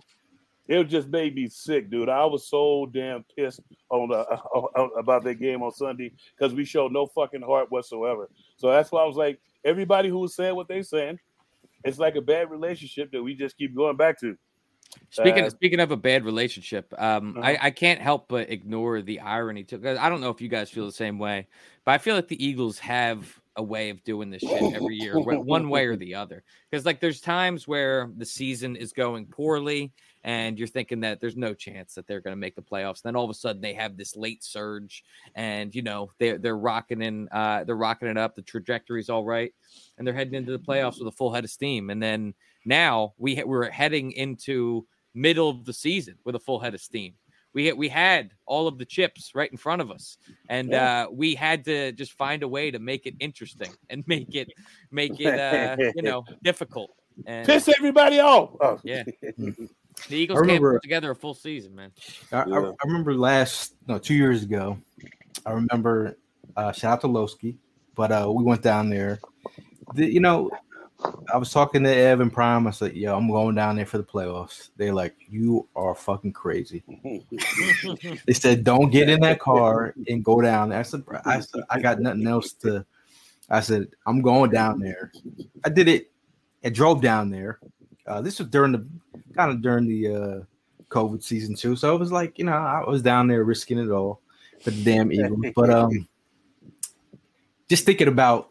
it just made me sick, dude. I was so damn pissed on the uh, about that game on Sunday because we showed no fucking heart whatsoever. So that's why I was like, everybody who was saying what they saying, it's like a bad relationship that we just keep going back to. Speaking Uh, speaking of a bad relationship, um, Uh-huh. I, I can't help but ignore the irony. To, I don't know if you guys feel the same way, but I feel like the Eagles have a way of doing this shit every year, one way or the other. Because like there's times where the season is going poorly, and you're thinking that there's no chance that they're going to make the playoffs. Then all of a sudden they have this late surge, and you know they're they're rocking in, uh, they're rocking it up. The trajectory's all right, and they're heading into the playoffs with a full head of steam. And then now we we're heading into middle of the season with a full head of steam. We we had all of the chips right in front of us, and uh, we had to just find a way to make it interesting and make it make it uh, you know difficult. And Piss everybody off. Oh. yeah, the Eagles I can't remember- put together a full season, man. I, I- I remember last no two years ago. I remember uh, shout out to Lowski, but uh, we went down there. The, you know, I was talking to Evan Prime. I said, "Yo, I'm going down there for the playoffs." They're like, "You are fucking crazy." They said, "Don't get in that car and go down." I said, "Bro, "I said I got nothing else to." I said, "I'm going down there." I did it I drove down there. Uh, this was during the kind of during the uh, COVID season too, so it was like you know I was down there risking it all for the damn Eagles. But um, just thinking about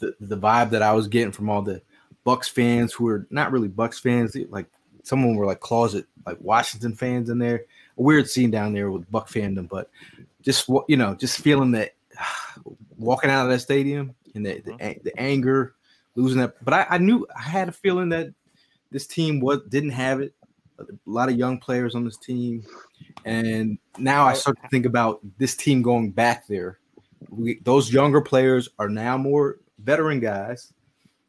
the, the vibe that I was getting from all the Bucs fans who were not really Bucs fans, like some of them were like closet like Washington fans in there. A weird scene down there with Buc fandom, but just you know, just feeling that walking out of that stadium and the the, mm-hmm. the anger, losing that. But I, I knew I had a feeling that this team was didn't have it. A lot of young players on this team, and now I start to think about this team going back there. We, those younger players are now more veteran guys,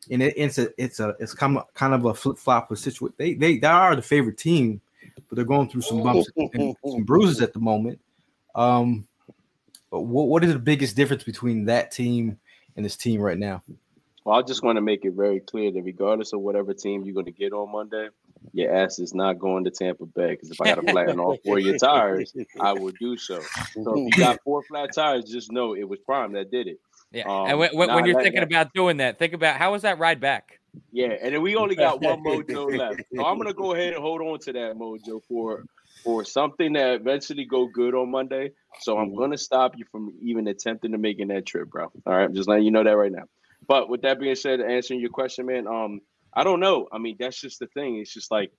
and it, it's a it's a it's kind of kind of a flip flop of situation. They, they they are the favorite team, but they're going through some bumps and some bruises at the moment. Um, but what what is the biggest difference between that team and this team right now? Well, I just want to make it very clear that regardless of whatever team you're going to get on Monday, your ass is not going to Tampa Bay. Because if I got to flatten all four of your tires, I will do so. So if you got four flat tires, just know it was Prime that did it. Yeah, Um, and when, when, nah, when you're that- thinking that- about doing that, think about how was that ride back? Yeah, and then we only got one mojo left. So I'm gonna go ahead and hold on to that mojo for for something that eventually go good on Monday. So I'm gonna stop you from even attempting to making that trip, bro. All right, I'm just letting you know that right now. But with that being said, answering your question, man, um, I don't know. I mean, that's just the thing. It's just like,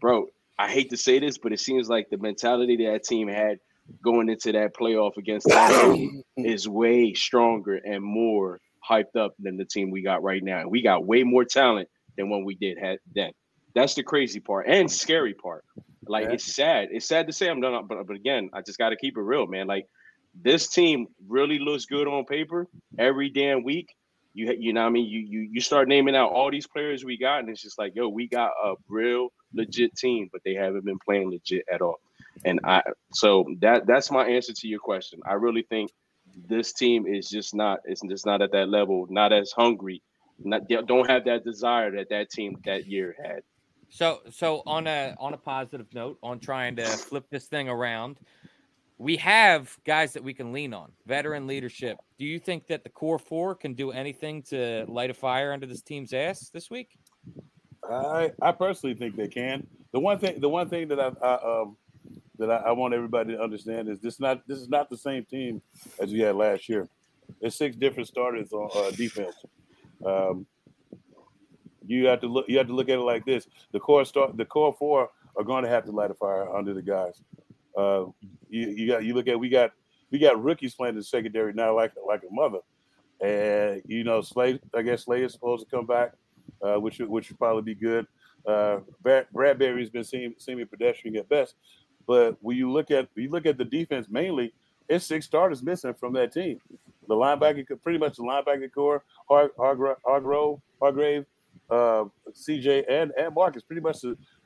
bro, I hate to say this, but it seems like the mentality that team had going into that playoff against is way stronger and more hyped up than the team we got right now. And we got way more talent than what we did had then. That's the crazy part and scary part. Like Yeah. it's sad. It's sad to say I'm done, but but again, I just got to keep it real, man. Like this team really looks good on paper every damn week. You you know what I mean? You you you start naming out all these players we got, and it's just like, yo, we got a real legit team, but they haven't been playing legit at all. And I so that that's my answer to your question. I really think this team is just not it's just not at that level, not as hungry, not don't have that desire that that team that year had. So so on a on a positive note, on trying to flip this thing around, we have guys that we can lean on, veteran leadership. Do you think that the core four can do anything to light a fire under this team's ass this week? I I personally think they can. The one thing the one thing that I, I um that I, I want everybody to understand is this not this is not the same team as we had last year. There's six different starters on uh, defense. Um, you have to look you have to look at it like this. The core start the core four are going to have to light a fire under the guys. Uh, you, you got you look at we got we got rookies playing in secondary now like like a mother. And you know, Slay I guess Slay is supposed to come back uh, which which would probably be good. Uh, Brad, Bradberry's been seem, seeming pedestrian at best, but when you look at you look at the defense mainly, it's six starters missing from that team. The linebacker, pretty much the linebacker core, Har, Hargro, Hargrove, Hargrave, uh, CJ, and and Marcus, pretty much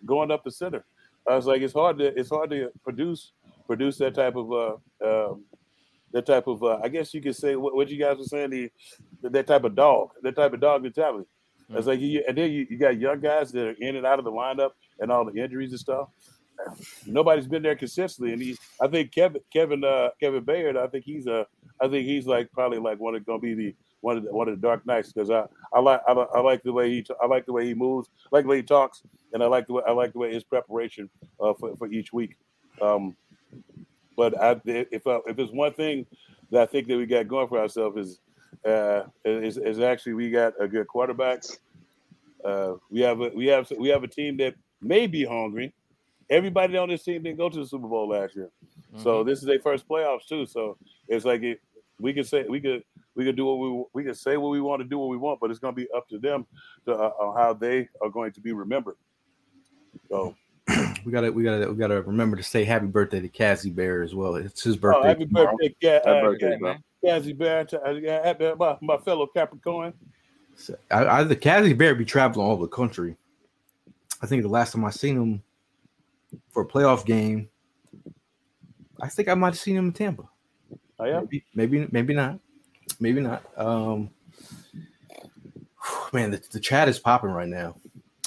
going up the center. I was like, it's hard to it's hard to produce produce that type of uh, um, that type of uh, I guess you could say what, what you guys were saying the that type of dog that type of dog mentality. It's like you, and then you, you got young guys that are in and out of the lineup and all the injuries and stuff. Nobody's been there consistently, and he, I think Kevin, Kevin, uh, Kevin Byard, I think he's a, I think he's like probably like one of to be the one of the, one of the Dark Knights because I, I like I, I like the way he I like the way he moves, I like the way he talks, and I like the way I like the way his preparation uh, for for each week. Um, but I, if I, if there's one thing that I think that we got going for ourselves is uh, is, is actually we got a good quarterback. Uh, we have a we have we have a team that may be hungry. Everybody on this team didn't go to the Super Bowl last year, so this is their first playoffs too. So it's like it, we could say we could we could do what we we could say what we want to do what we want, but it's going to be up to them to uh, on how they are going to be remembered. So We gotta we gotta we gotta remember to say happy birthday to Cassie Bear as well. It's his oh, birthday. happy tomorrow. birthday, Ca- Happy uh, birthday, Ca- bro. Cassie Bear, to- uh, happy- my, my fellow Capricorn. So, I, I, the Cassie Bear be traveling all over the country. I think the last time I seen him for a playoff game, I think I might have seen him in Tampa. Oh yeah, Maybe, maybe, maybe not. Maybe not. Um, man, the, the chat is popping right now.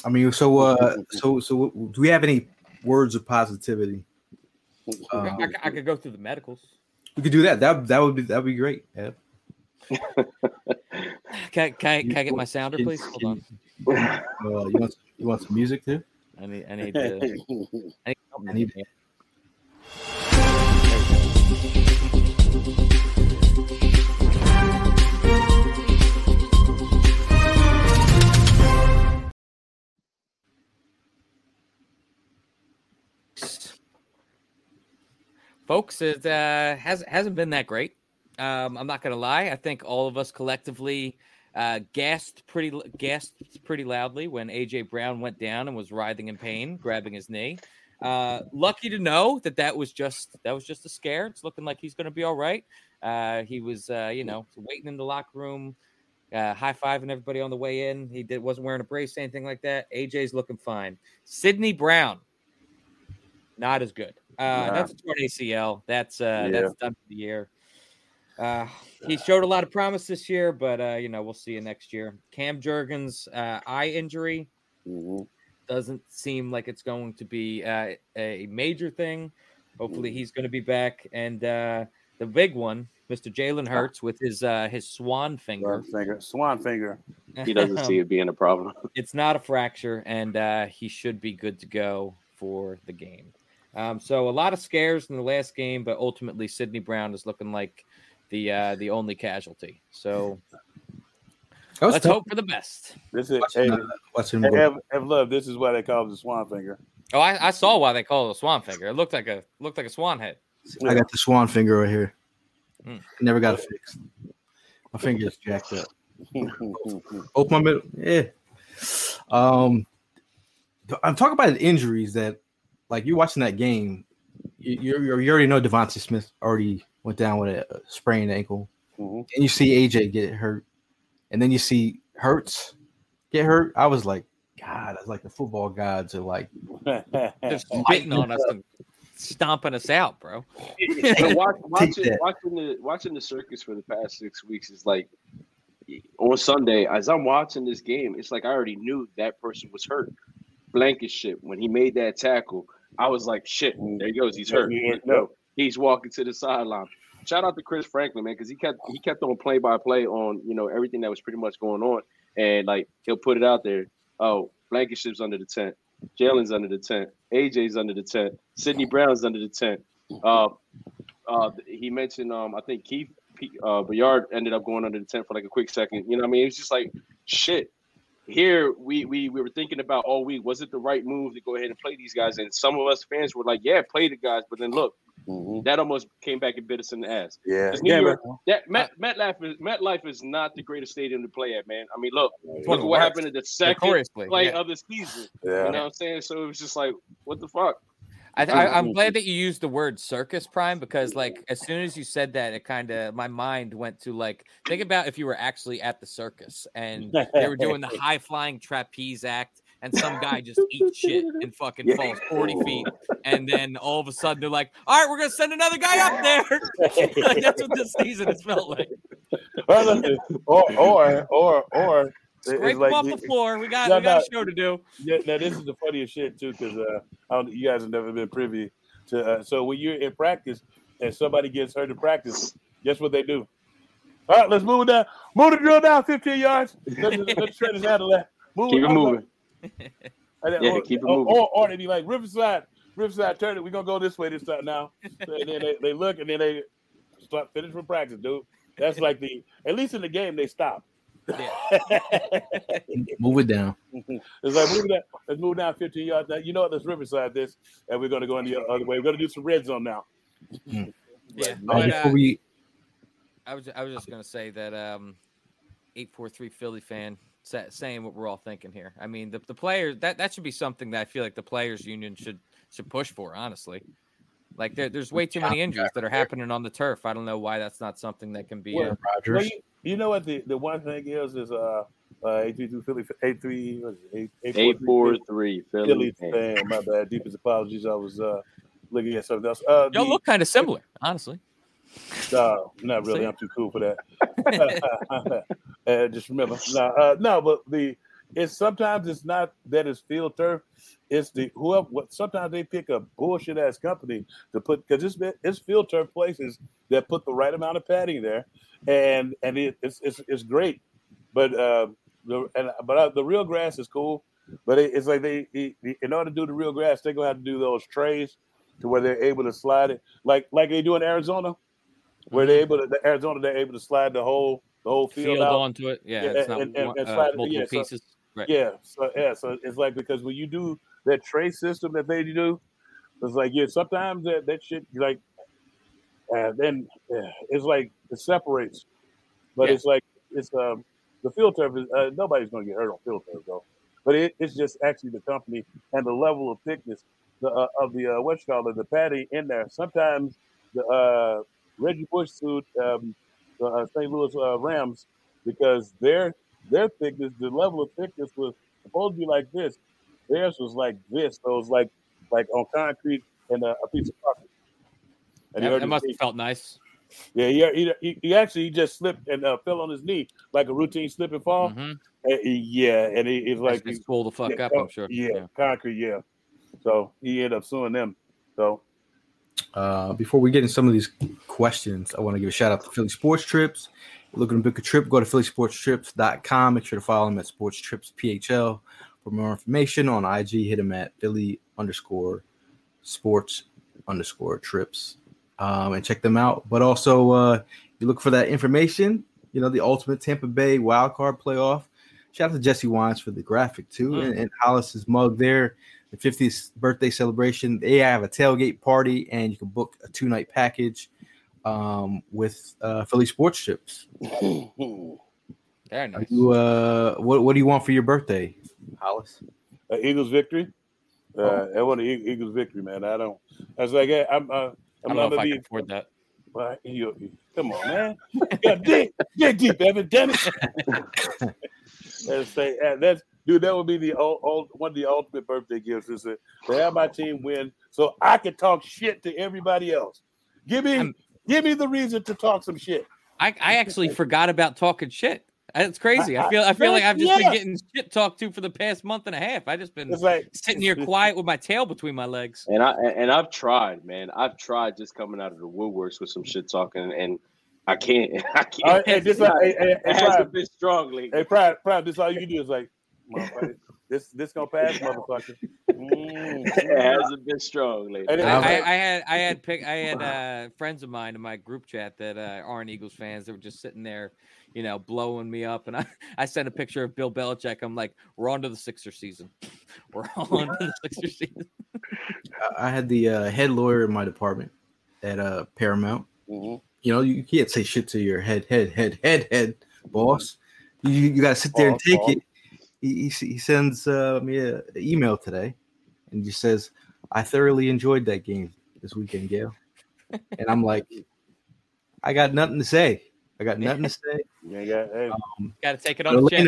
I mean, so, uh, so, so, do we have any words of positivity? I, Um, I- I could go through the medicals. we could do that. That that would be that would be great. Yeah. Can, can, I- can I get my sounder, please? Hold on. Uh, you want you want some music too? I need I need to. I need, I need- folks it uh has hasn't been that great um i'm not gonna lie i think all of us collectively uh gasped pretty gasped pretty loudly when aj brown went down and was writhing in pain grabbing his knee uh lucky to know that that was just that was just a scare it's looking like he's gonna be all right uh he was uh you know waiting in the locker room uh, high fiving everybody on the way in. He did wasn't wearing a brace, anything like that. AJ's looking fine. Sydney Brown, not as good. Uh. That's a torn ACL. That's uh, Yeah. that's done for the year. Uh, he showed a lot of promise this year, but uh, you know we'll see you next year. Cam Jurgens uh, eye injury Mhm. doesn't seem like it's going to be uh, a major thing. Hopefully he's going to be back. And uh, the big one, Mr. Jalen Hurts with his uh, his swan finger. Swan finger, swan finger. He doesn't see it being a problem. it's not a fracture, and uh, he should be good to go for the game. Um, so a lot of scares in the last game, but ultimately Sydney Brown is looking like the uh, the only casualty. So let's tough hope for the best. This is watching, hey, uh, watching him hey, have, have love. This is why they call it the swan finger. Oh, I, I saw why they call it a swan finger. It looked like a looked like a swan head. I got the swan finger right here. Mm. Never got it fixed. My finger is jacked up. Open my middle. Yeah. Um, I'm talking about the injuries that, like, you're watching that game. You, you you already know DeVonta Smith already went down with a sprained ankle, Mhm. and you see AJ get hurt, and then you see Hurts get hurt. I was like, God, it's like the football gods are like, Just spitting on us and stomping us out, bro. But watch, watching, watching the watching the circus for the past six weeks is like on Sunday as I'm watching this game, it's like I already knew that person was hurt. Blankenship when he made that tackle, I was like, "Shit, there he goes. He's hurt. No, he's walking to the sideline." Shout out to Chris Franklin, man, because he kept he kept on play by play on you know everything that was pretty much going on, and like he'll put it out there. Oh, Blankenship's under the tent. Jalen's under the tent. AJ's under the tent. Sydney Brown's under the tent. Uh, uh, he mentioned, um, I think Keith uh, Byard ended up going under the tent for like a quick second. You know what I mean? It's just like, shit. Here we, we we were thinking about all week. Was it the right move to go ahead and play these guys? And some of us fans were like, yeah, play the guys. But then look, Mhm. that almost came back and bit us in the ass. Yeah, It's New yeah, York. man. That Met MetLife is MetLife is not the greatest stadium to play at, man. I mean, look, one look of at the what worst. happened at the second Notoriously, play yeah. of the season. Yeah. You know what I'm saying? So it was just like, what the fuck? I, I, I'm glad that you used the word circus prime because, like, as soon as you said that, it kind of my mind went to like think about if you were actually at the circus and they were doing the high flying trapeze act, and some guy just eats shit and fucking falls 40 feet, and then all of a sudden they're like, "All right, we're gonna send another guy up there." like, that's what this season has felt like. or or or or it's Scrape like off the floor. We got No, we got no. a show to do. Yeah, now this is the funniest shit too, because uh, I don't, you guys have never been privy to. Uh, so when you're in practice and somebody gets hurt in practice, guess what they do? All right, let's move down. Move the drill down 15 yards. Let, let, let Trent handle that. Move Keep it moving. And then- Yeah, or, keep it moving. Or, or they be like, Riverside, Riverside, turn it. We're going to go this way this time now. and then they, they look and then they start finish with practice, dude. That's like the, at least in the game, they stop. Yeah. Move it down. It's like move that. Let's move down 15 yards. Now, you know what? Let's Riverside this, and we're going to go in the other way. We're going to do some red zone now. Yeah, Uh, but, uh, we I was I was just gonna say that um, eight four three Philly fan sa- saying what we're all thinking here. I mean, the the players that that should be something that I feel like the players union should should push for. Honestly, like there, there's way too many injuries that are happening on the turf. I don't know why that's not something that can be. Well, uh, Well, you, you know what the, the one thing is is uh uh eight three two Philly eight three what is it, eight eight Eight four four three Philly Philly. Philly fan. My bad. Deepest apologies. I was uh looking at something else. Uh, y'all the- look kind of similar, honestly. No, not really. I'm too cool for that. uh, just remember, no, uh, no, but the it's sometimes it's not that it's field turf. It's the whoever. What sometimes they pick a bullshit ass company to put because it's it's field turf places that put the right amount of padding there, and and it, it's it's it's great, but uh, the and but uh, the real grass is cool, but it, it's like they, they in order to do the real grass they're gonna have to do those trays to where they're able to slide it like like they do in Arizona where they're able to the Arizona they're able to slide the whole the whole field, Field out. onto it, yeah. Yeah, it's not and- and- one- and uh, slide it- multiple yeah, so- pieces. Right. Yeah, so yeah, so it's like because when you do that tray system that they do, it's like yeah, sometimes that that shit like, and then yeah, it's like it separates, but Yeah. it's like it's um the field turf is uh, nobody's gonna get hurt on field turf though, but it, it's just actually the company and the level of thickness the, uh, of the uh, what you call it the patty in there. Sometimes the uh, Reggie Bush suit, um, the uh, St. Louis uh, Rams, because their their thickness, the level of thickness was supposed to be like this. Theirs was like this. So it was like like on concrete and a, a piece of carpet. And he That, that must have felt nice. Yeah, he, he, he, he actually just slipped and uh, fell on his knee like a routine slip and fall. Mhm. And he- yeah, and he, it's Like it's swole the fuck yeah, up. I'm sure. Yeah, concrete. Yeah. So he ended up suing them. So Uh, before we get into some of these questions, I want to give a shout out to Philly Sports Trips. Looking to book a trip, go to phillysportstrips.com. Make sure to follow them at Sports Trips PHL. For more information on IG, hit them at Philly underscore sports underscore trips um, and check them out. But also, uh, you look for that information, you know, the ultimate Tampa Bay wild card playoff. Shout out to Jesse Wines for the graphic too, Mm. and, and Hollis's mug there. The 50th birthday celebration. They have a tailgate party, and you can book a two night package um, with uh, Philly Sports Trips. Very nice. you, uh, what What do you want for your birthday, Hollis? uh, Eagles victory. Uh, I want the E- Eagles victory, man. I don't. I was like, hey, I'm. Uh, I I'm don't know if I gonna can be. afford that. Well, you, you- come on, man. Yeah, dig, dig deep, Evan. Damn it. and say, uh, that's dude. That would be the old, old, one of the ultimate birthday gifts is to, to have my team win, so I can talk shit to everybody else. Give me, I'm- give me the reason to talk some shit. I, I actually forgot about talking shit. It's crazy. I I- feel I feel like I've just yeah. been getting shit talked to for the past month and a half. I just been like sitting here quiet with my tail between my legs. And I and I've tried, man. I've tried just coming out of the woodworks with some shit talking, and I can't. I can't. right, hey, this, It's not- hey, hey, it hasn't been strong lately. hey, Prime, Prime, this all you can do is like, motherfucker, this, this gonna pass, motherfucker. Mm. it hasn't been strong lately. And I, and I, I had I had pick I had uh, friends of mine in my group chat that uh, aren't Eagles fans that were just sitting there, you know, blowing me up. And I, I sent a picture of Bill Belichick. I'm like, we're on to the Sixer season. We're on to the Sixer season. I- I had the uh, head lawyer in my department at uh, Paramount. Mhm. You know, you can't say shit to your head, head, head, head, head boss. You you got to sit there and take boss. it. He, he, he sends uh, me an email today, and just says, "I thoroughly enjoyed that game this weekend, Gail." And I'm like, I got nothing to say. I got nothing to say. Yeah, yeah, hey, Got to take it on the chin.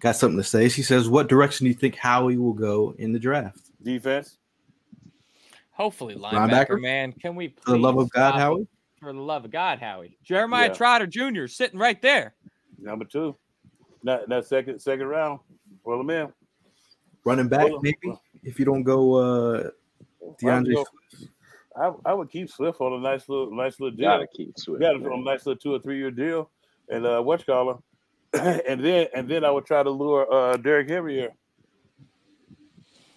Got something to say. She says, "What direction do you think Howie will go in the draft?" defense. Hopefully, linebacker, Linebacker? man. Can we For the love of God. Howie. For the love of God, Howie. Jeremiah Yeah. Trotter Jr. sitting right there. Number two. That that second second round. well, him in. Running back, Well, maybe if you don't go uh, D'Andre. Well, I, I would keep Swift on a nice little nice little deal. Gotta keep Swift. Got it man. on a nice little two or three year deal. and uh, what you call her, and then and then I would try to lure uh, Derrick Henry here.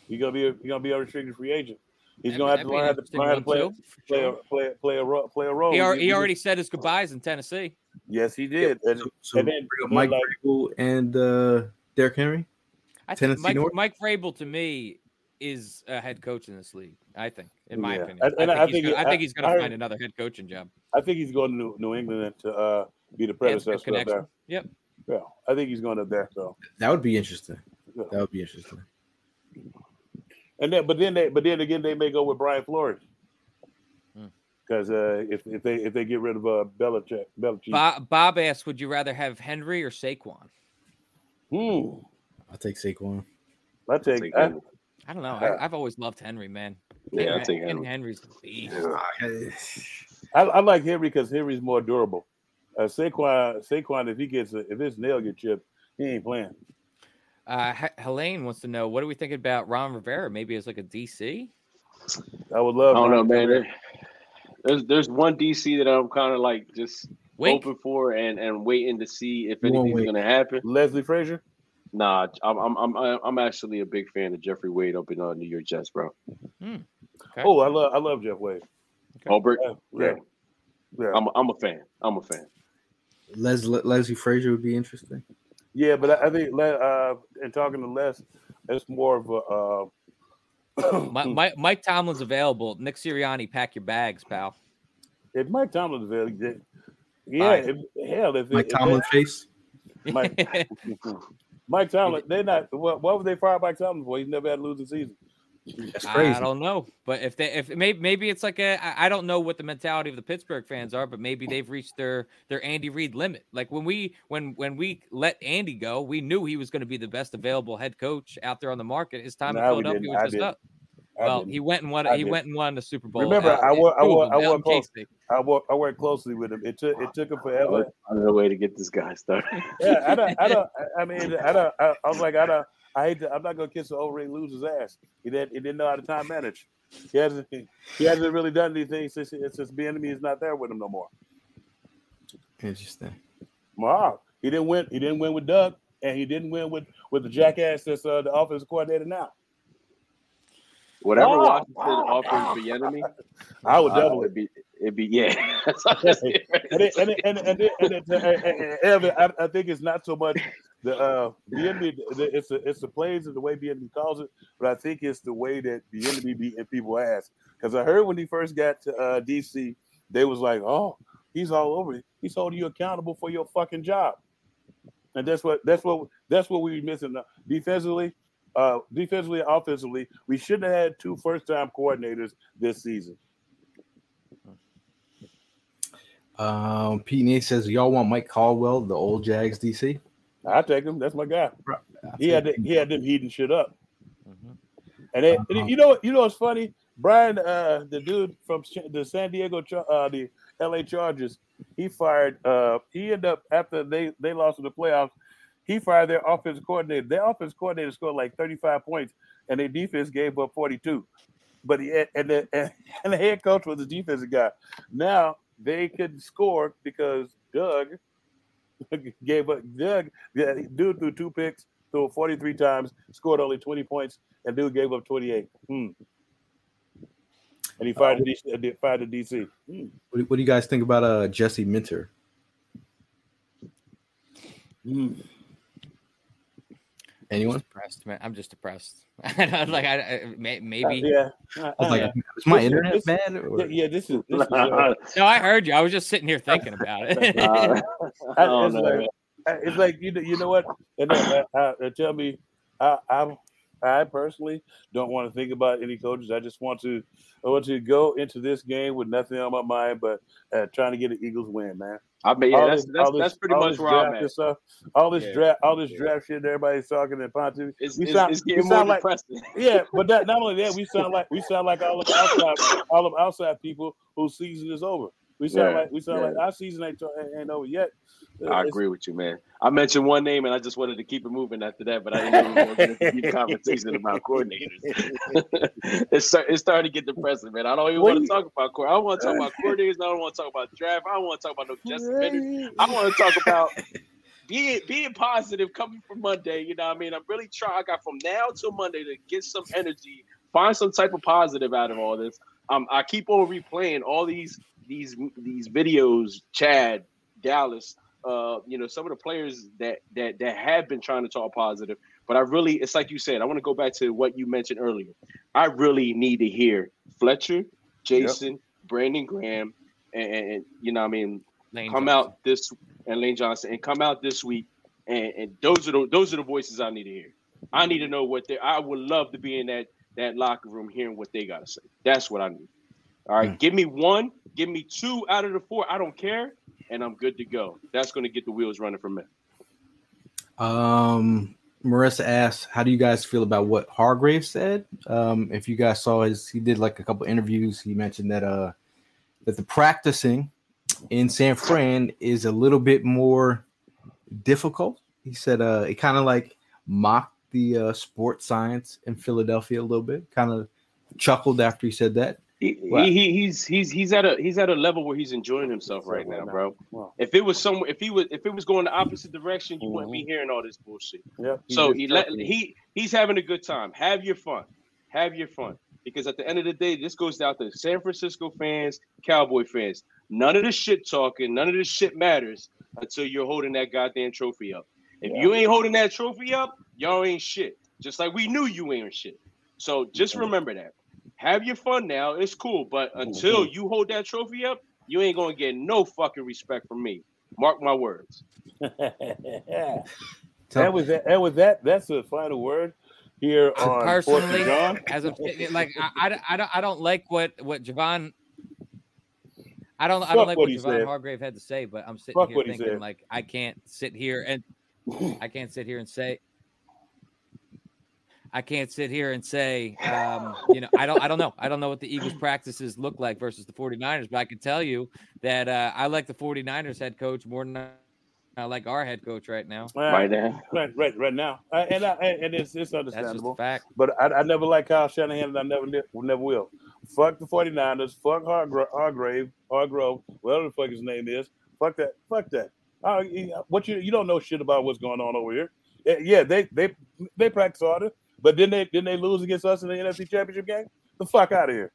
He's gonna be a, he's gonna be a restricted free agent. He's gonna have to that'd be learn how to, interesting learn how to one play play a, sure. play play a play a role. He, al- We- he we- already said his goodbyes in Tennessee. Yes, he did. And, So, so and then Mike like, Vrabel and uh, Derrick Henry. I think Tennessee Mike, North? Mike Vrabel to me is a head coach in this league. I think, in my Yeah. opinion, And- and I, I think think he's gonna, I think he's going I to heard- find another head coaching job. I think he's going to New, New England to uh, be the He has good predecessor up there. Yep. Yeah, I think he's going up there. So, That would be interesting. Yeah. That would be interesting. and then but then they but then again they may go with Brian Flores. Because uh, if if they if they get rid of uh, Belichick, Belichick. Bob, Bob asked, "Would you rather have Henry or Saquon?" Hmm. I'll take Saquon. I take. Take I, Henry. I don't know. I, I've always loved Henry, man. Yeah, I'll Henry- take Hen- Henry. Henry's the beast. I, I like Henry because Henry's more durable. Uh, Saquon, Saquon, if he gets a, if his nail get chipped, he ain't playing. Uh, H- Helene wants to know, what do we think about Ron Rivera? Maybe as like a DC. I would love. I love. don't know, Ron man. Rivera. There- There's there's one DC that I'm kind of like just Wink. hoping for and and waiting to see if You won't anything's gonna happen. Leslie Frazier. Nah, I'm I'm I'm I'm actually a big fan of Jeffrey Wade up in uh, New York Jets, bro. Okay. Oh, I love I love Jeff Wade. Albert, Yeah, yeah. yeah. I'm a, I'm a fan. I'm a fan. Les, Leslie Frazier would be interesting. Yeah, but I, I think Le- uh, in talking to Les, it's more of a. Uh, Mi- Mike, Mike Tomlin's available. Nick Sirianni, pack your bags, pal. if Mike Tomlin's available, yeah, Alright. if, hell, if Mike if Tomlin face. Mike, Mike Tomlin, they're not. What, what would they fire Mike Tomlin for? He's never had a losing season. That's I don't know, but if they if maybe maybe it's like a I I don't know what the mentality of the Pittsburgh fans are, but maybe they've reached their their Andy Reid limit. Like when we when when we let Andy go, we knew he was going to be the best available head coach out there on the market. His time in No, we Philadelphia was I just didn't. up. I Well, didn't. he went and won. I He didn't. went and won the Super Bowl. Remember, out- I work- I two of work- them, I out work close. I work. I worked closely with him. It took. It took him forever. Another way to get this guy started. yeah, I don't. I don't. I mean, I don't. I, I was like, I don't. I hate. To, I'm not gonna kiss an old Ray loser's ass. He didn't. He didn't know how to time manage. He hasn't. He hasn't really done anything since since the enemy is not there with him no more. Interesting. Wow. He didn't win. He didn't win with Doug, and he didn't win with with the jackass that's uh, the offensive coordinator now. Whatever Oh, Washington wow, offers wow. the enemy, I would uh, double it. it'd be it'd be yeah. That's what I'm saying. and it, and it, and it, and it, and it, and it, and it- Evan, I, I think it's not so much the uh the enemy. the- It's the it's the plays and the way the calls it, but I think it's the way that the enemy beating people ass. Because I heard when he first got to uh, DC, they was like, "Oh, he's all over it. He's holding you accountable for your fucking job." And that's what that's what that's what we missing now. defensively. Uh, defensively, offensively, we shouldn't have had two first-time coordinators this season. Um, Pete Nate says y'all want Mike Caldwell, the old Jags DC. I take him. That's my guy. He had the, he had them heating shit up. Mhm. And, they, Uh-huh. and you know you know what's funny? Brian, uh, the dude from the San Diego, uh, the L.A. Chargers, he fired. Uh, he ended up after they they lost in the playoffs. He fired their offensive coordinator. Their offensive coordinator scored like 35 points, and their defense gave up 42. But he had, and the and the head coach was the defensive guy. Now they could score because Doug gave up. Doug, yeah, dude threw two picks, threw 43 times, scored only 20 points, and dude gave up 28. Hmm. And he fired the DC. uh, Fired the DC. Hmm. What, do- what do you guys think about uh Jesse Minter? Hmm. Anyone? Depressed, man. I'm just depressed. I don't- like I, I may- maybe. yeah. I was like, Uh, is my This- internet this- bad? or- yeah, yeah, this is. This is uh, No, I heard you. I was just sitting here thinking about it. Uh, I- oh, it's, no, like, it's like you know, you know what? And then, uh, uh, tell me, I, I, I personally don't want to think about any coaches. I just want to, I want to go into this game with nothing on my mind but uh, trying to get an Eagles win, man. I mean, yeah, that's this- that's, this- that's pretty much where I'm at. Stuff, all this Yeah. draft, all this Yeah. draft shit everybody's talking and. It's, we sound- it's we getting more sound like- depressing. Yeah, but that, not only that, we sound like we sound like all of outside, all of outside people whose season is over. We sound Yeah, like we sound like our season ain't, ain't over yet. I agree with you, man. I mentioned one name and I just wanted to keep it moving after that, but I didn't know we were to deep conversation about coordinators. it's, start, it's starting to get depressing, man. I don't even What want you- to talk about court. I want to talk about coordinators. I don't want to talk about draft. I don't want to talk about no Justin Bennett. I want to talk about being being positive coming from Monday. You know what I mean? I'm really trying. I got from now till Monday to get some energy, find some type of positive out of all this. Um, I keep on replaying all these these these videos, Chad, Dallas, uh, you know, some of the players that that that have been trying to talk positive. But I really, it's like you said, I want to go back to what you mentioned earlier. I really need to hear Fletcher, Jason, Brandon Graham, and, and you know, what I mean, Lane come Johnson. out this and Lane Johnson and come out this week and, and those are the those are the voices I need to hear. I need to know what they I would love to be in that that locker room hearing what they gotta say. That's what I need. All right, give me one, give me two out of the four. I don't care, and I'm good to go. That's gonna get the wheels running for me. Um, Marissa asked, "How do you guys feel about what Hargrave said? Um, if you guys saw his, he did like a couple interviews. He mentioned that uh that the practicing in San Fran is a little bit more difficult. He said uh it kind of like mocked the uh, sports science in Philadelphia a little bit. Kind of chuckled after he said that. He, Wow. he, he's he's he's at a he's at a level where he's enjoying himself right now, bro. Wow. If it was somewhere, if he was if it was going the opposite direction, you wouldn't be hearing all this bullshit. Yeah. So he let, he he's having a good time. Have your fun. Have your fun. Because at the end of the day, this goes down to San Francisco fans, Cowboy fans. None of this shit talking, none of this shit matters until you're holding that goddamn trophy up. If you ain't holding that trophy up, y'all ain't shit. Just like we knew you ain't shit. So just remember that. Have your fun now. It's cool. But mm-hmm. until you hold that trophy up, you ain't gonna get no fucking respect from me. Mark my words. and with that, and with that, that's the final word here uh, on personally, John. as I'm like I, I, I don't I don't like what what Javon. I don't I don't like what what, Javon said. Hargrave had to say, but I'm sitting Fuck here what he thinking like I can't sit here and I can't sit here and say I can't sit here and say um, you know I don't I don't know I don't know what the Eagles practices look like versus the 49ers, but I can tell you that uh, I like the 49ers head coach more than I like our head coach right now. Right now. Right, right, right now. Uh, and I, and and it's, it's That's just understandable. a fact. But I, I never like Kyle Shanahan, and I never never will. Fuck the 49ers. Fuck Hargra- Hargrave, Hargrove, whatever the fuck his name is. Fuck that. Fuck that. Uh, what you you don't know shit about what's going on over here. Yeah, Yeah, they they they practice harder, but then they then they lose against us in the NFC Championship game. The fuck out of here.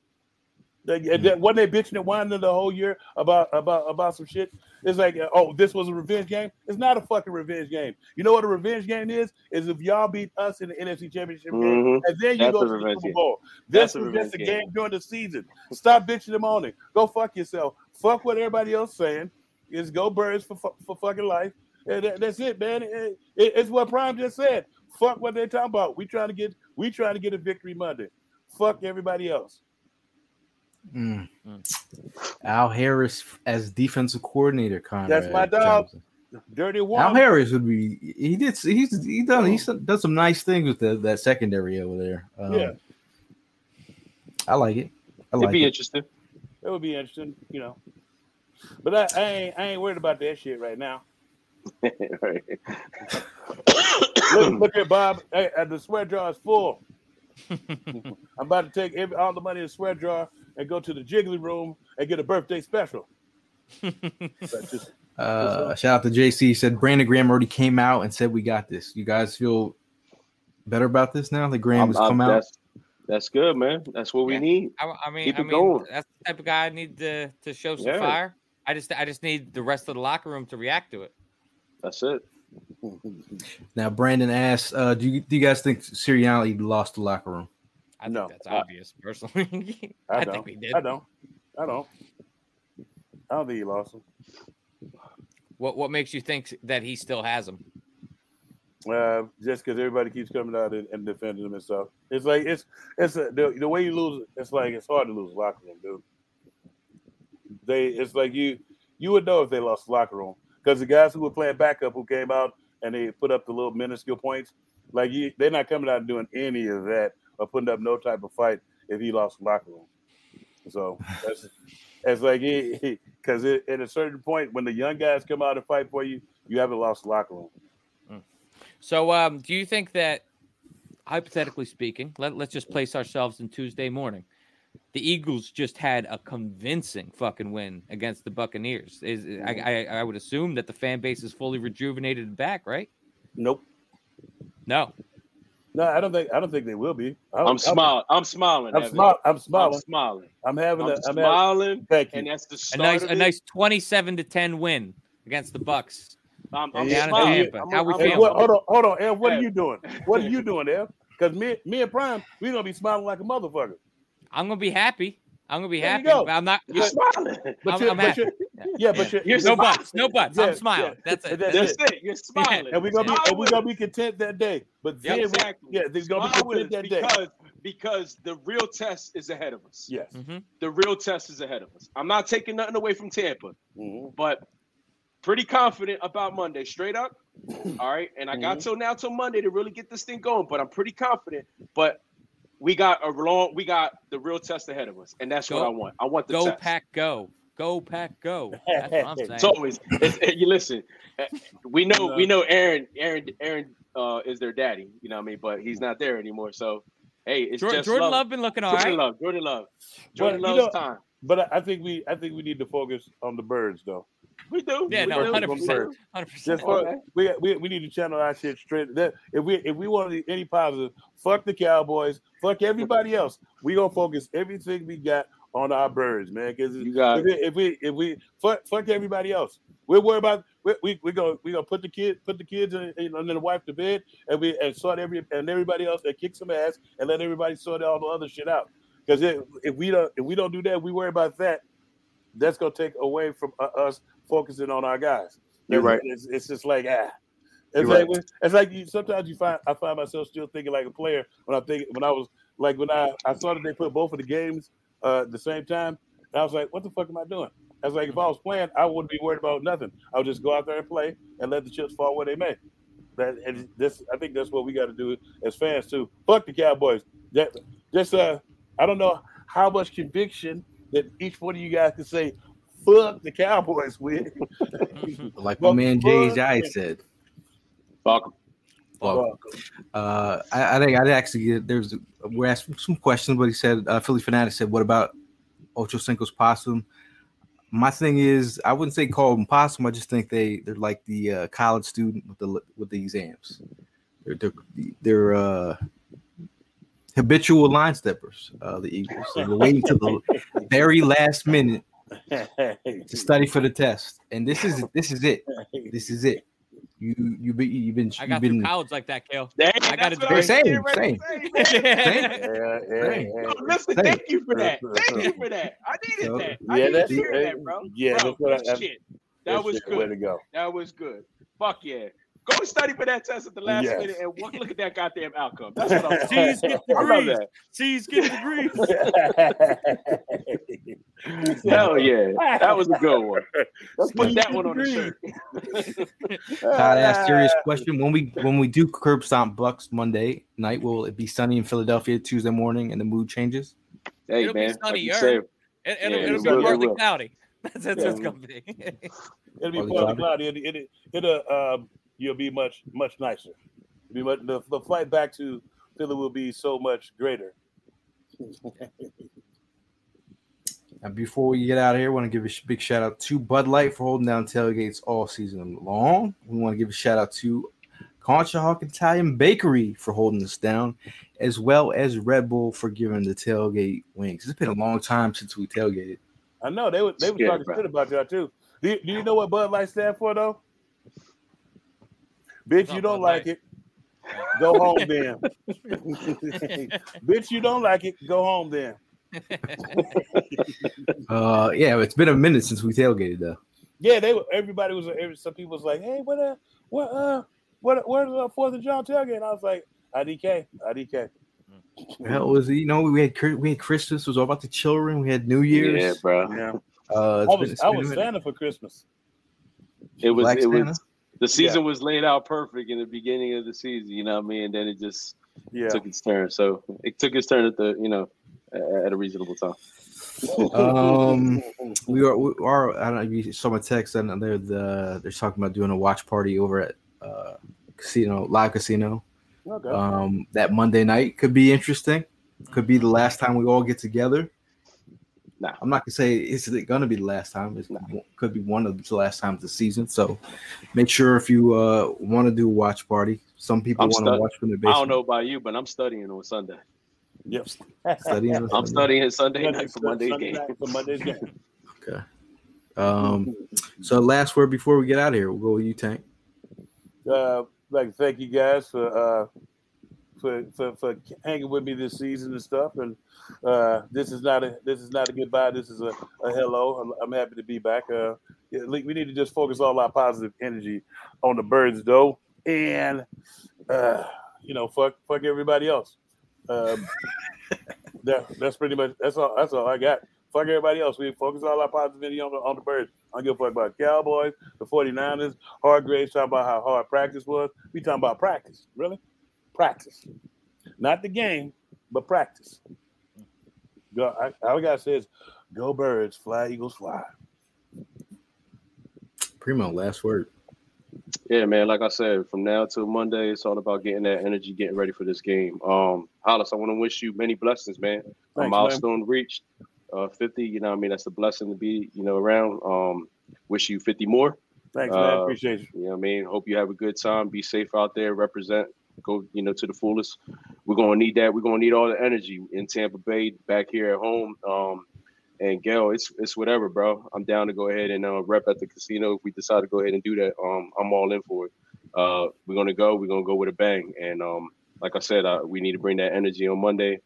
They, they, wasn't they bitching and whining the whole year about about about some shit? It's like, oh, this was a revenge game. It's not a fucking revenge game. You know what a revenge game is? Is if y'all beat us in the NFC Championship game, Mhm. and then you That's go to the Super. Bowl. This was just a game game. during the season. Stop bitching them on it. Go fuck yourself. Fuck what everybody else saying. Is go birds for for fucking life. And that's it, man. It- it- it's what Prime just said. Fuck what they talking about. We trying to get we trying to get a victory Monday. Fuck everybody else. Mm. Al Harris as defensive coordinator, Conrad. That's my dog. Johnson. Dirty Al. Harris would be. He did. He's he done. He's done some nice things with the, that secondary over there. Um, Yeah. I like it. I It'd like be it. interesting. It would be interesting, you know. But I, I ain't I ain't worried about that shit right now. right. Look, look at Bob. Hey, uh, the sweat jar is full. I'm about to take every, all the money in the sweat jar and go to the jiggly room and get a birthday special. Just- Uh, shout out to JC. He Said Brandon Graham already came out and said we got this. You guys feel better about this now that Graham I'm- has I'm- come out. That's, that's good, man. That's what we Yeah. need. I, I mean, Keep I it mean, going. that's the type of guy I need to to show some Yeah. fire. I just I just need the rest of the locker room to react to it. That's it. Now Brandon asks, uh, do you do you guys think Sirianni lost the locker room? I know No, that's I- obvious, personally. I, I, don't. think we did. I don't. I don't. I don't think he lost him. What what makes you think that he still has him? Uh, just because everybody keeps coming out and, and defending him and stuff. It's like it's it's a, the, the way you lose. It's like it's hard to lose locker room, dude. They it's like you you would know if they lost locker room because the guys who were playing backup who came out and they put up the little minuscule points, like you, they're not coming out and doing any of that or putting up no type of fight if he lost the locker room. So that's like because at a certain point, when the young guys come out and fight for you, you haven't lost the locker room. So, um, do you think that, hypothetically speaking, let, let's just place ourselves in Tuesday morning. The Eagles just had a convincing fucking win against the Buccaneers. Is I, I, I would assume that the fan base is fully rejuvenated and back, right? Nope. No. No, I don't think I don't think they will be. I, I'm smiling. I'm smiling. I'm, Evan. smile, I'm I'm smiling. smiling. I'm having I'm a I'm having, smiling, thank you. and that's the A start nice of a it. nice 27 to 10 win against the Bucs. I'm, I'm Yeah, Down in smiling. Tampa. I'm- How we I'm- Hey, feeling? what, hold on, hold on, Ev. What are you doing? What are you doing, Ev? Because me, me and Prime, we're gonna be smiling like a motherfucker. I'm gonna be happy. I'm gonna be There you happy. go. But I'm not. You're smiling. But I'm- you're, I'm but happy. you're, yeah, but you're, You're no smiling. buts. No buts. Yeah, I'm smiling. yeah. That's it. That's That's That's it. it. You're smiling. and we're gonna be and we're gonna be content that day. But then we, Exactly. yeah, they're gonna Smile be content us that day. because because the real test is ahead of us. Yes. Mhm. The real test is ahead of us. I'm not taking nothing away from Tampa, Mhm. but pretty confident about Monday. Straight up. All right. And I got Mhm. till now till Monday to really get this thing going, but I'm pretty confident. But we got a long, we got the real test ahead of us, and that's what I want. I want the Go test. pack, go. Go pack, go. That's what I'm saying. It's always it's, you listen. eh, We know we know Aaron Aaron Aaron uh, is their daddy. You know what I mean, but he's not there anymore. So hey, it's Jordan, just Jordan Love. Love been looking all Jordan right. Love. Jordan Love. Jordan But, you Love's know- time. But I- I think we I think we need to focus on the birds though. We do. Yeah, we no, hundred percent, hundred percent. for, we, we we need to channel our shit straight. That if we if we want any positive, fuck the Cowboys, fuck everybody else. We gonna focus everything we got on our birds, man. Because You if we, if we if we fuck fuck everybody else, we're worried about we we we gonna we gonna put the kid put the kids and, and then the wife to bed and we and sort every and everybody else and kick some ass and let everybody sort all the other shit out. Because if we don't if we don't do that, we worry about that. That's gonna take away from uh, us focusing on our guys. You're right. It's, it's just like ah. It's You're like right. it's like you sometimes you find I find myself still thinking like a player when I think when I was like when I I saw that they put both of the games uh at the same time. I was like, what the fuck am I doing? I was like, if I was playing, I wouldn't be worried about nothing. I would just go out there and play and let the chips fall where they may. That and this I think that's what we got to do as fans too. Fuck the Cowboys. That just uh I don't know how much conviction that each one of you guys can say fuck the Cowboys with. Like my man Jay fuck Jai it. said. Fuck 'em. Well, uh, I, I think I'd actually get there's we're asking some questions, but he said uh, Philly fanatic said, "What about Ocho Cinco's possum?" My thing is, I wouldn't say call them possum. I just think they they're like the uh, college student with the with the exams. They're they're, they're uh, habitual line steppers. Uh, the Eagles. So they're waiting to the very last minute to study for the test, and this is this is it. This is it. You you be you've been I you've got been through college like that, Kale. Dang, I got that's a what was degree. getting ready to say, man. yeah, yeah, Hey. yeah. No, listen, Hey. thank you for that. Thank you for that. I needed So- that. I Yeah, needed that's to hear that, bro. Yeah, bro, that's what I, shit. that That was shit, way to good. go. That was good. Fuck yeah. Go study for that test at the last Yes. minute and look, look at that goddamn outcome. That's what I'm talking C's get degrees. that. C's get degrees. Hell yeah. That was a good one. Let's put that one on the shirt. Todd asked serious question. When we when we do curb stomp Bucs Monday night, will it be sunny in Philadelphia Tuesday morning and the mood changes? Hey It'll be man, like you sunnier. said, it'll, it it'll be will, partly will. cloudy. That's, that's what it's gonna be. It'll be the partly cloud? cloudy. It, it, it'll um, you'll be much much nicer. Be much, the, the flight back to Philly will be so much greater. And before we get out of here, I want to give a big shout out to Bud Light for holding down tailgates all season long. We want to give a shout out to Concha Conchahawk Italian Bakery for holding us down, as well as Red Bull for giving the tailgate wings. It's been a long time since we tailgated. I know they were they were talking bro. shit about y'all too. Do you, do you know what Bud Light stand for though? Bitch, you don't like it. Go home then. Bitch, you don't like it. Go home then. Uh, yeah, it's been a minute since we tailgated though. Yeah, they were. Everybody was. Every, some people was like, "Hey, what uh, what uh, what where's the Fourth and Jawn tailgate?" And I was like, "IDK, IDK." Well, it was you know we had we had Christmas it was all about the children. We had New Year's. yeah, bro. Yeah, Uh, I was it's I was. Santa for Christmas. It was Black it Santa? was the season was laid out perfect in the beginning of the season, you know what I mean? And then it just Yeah, took its turn. So it took its turn at the, you know, at a reasonable time. Um, we are, we are. I don't know if you saw my text, and they're the they're talking about doing a watch party over at uh, casino live casino. Okay. Um, that Monday night could be interesting. Could be the last time we all get together. Nah. I'm not gonna say it's gonna be the last time. It could be one of the last times of the season. So make sure if you uh, want to do a watch party. Some people want to stud- watch from the base. I don't know about you, but I'm studying on Sunday. Yep. Studying on I'm Sunday. studying Sunday Sunday- night for Monday's Sunday game. for Monday's game. Okay. Um. So last word before we get out of here, we'll go with you, Tank. uh, like thank you guys for uh, for, for for hanging with me this season and stuff. And uh, this is not a this is not a goodbye. This is a, a hello. I'm, I'm happy to be back. Uh, we need to just focus all our positive energy on the birds, though, and uh, you know, fuck fuck everybody else. Um, that, that's pretty much that's all. That's all I got. Fuck everybody else. We focus all our positive energy on the, on the birds. I don't give a fuck about Cowboys, the 49ers, Hargraves talking about how hard practice was. We talking about practice. Really? Practice. Not the game, but practice. Go, I, all I gotta say is go birds, fly eagles fly. Primo, last word. Yeah, man. Like I said, from now till Monday, it's all about getting that energy, getting ready for this game. Um, Hollis, I want to wish you many blessings, man. a man. milestone reached, uh, 50. You know, what I mean, that's a blessing to be, you know, around. Um, wish you 50 more. Thanks, man. Uh, Appreciate you. You know, what I mean, hope you have a good time. Be safe out there. Represent. Go, you know, to the fullest. We're gonna need that. We're gonna need all the energy in Tampa Bay, back here at home. Um, and Gail, it's it's whatever, bro. I'm down to go ahead and uh, rep at the casino if we decide to go ahead and do that. Um, I'm all in for it. Uh, we're gonna go. We're gonna go with a bang. And um, like I said, uh, we need to bring that energy on Monday.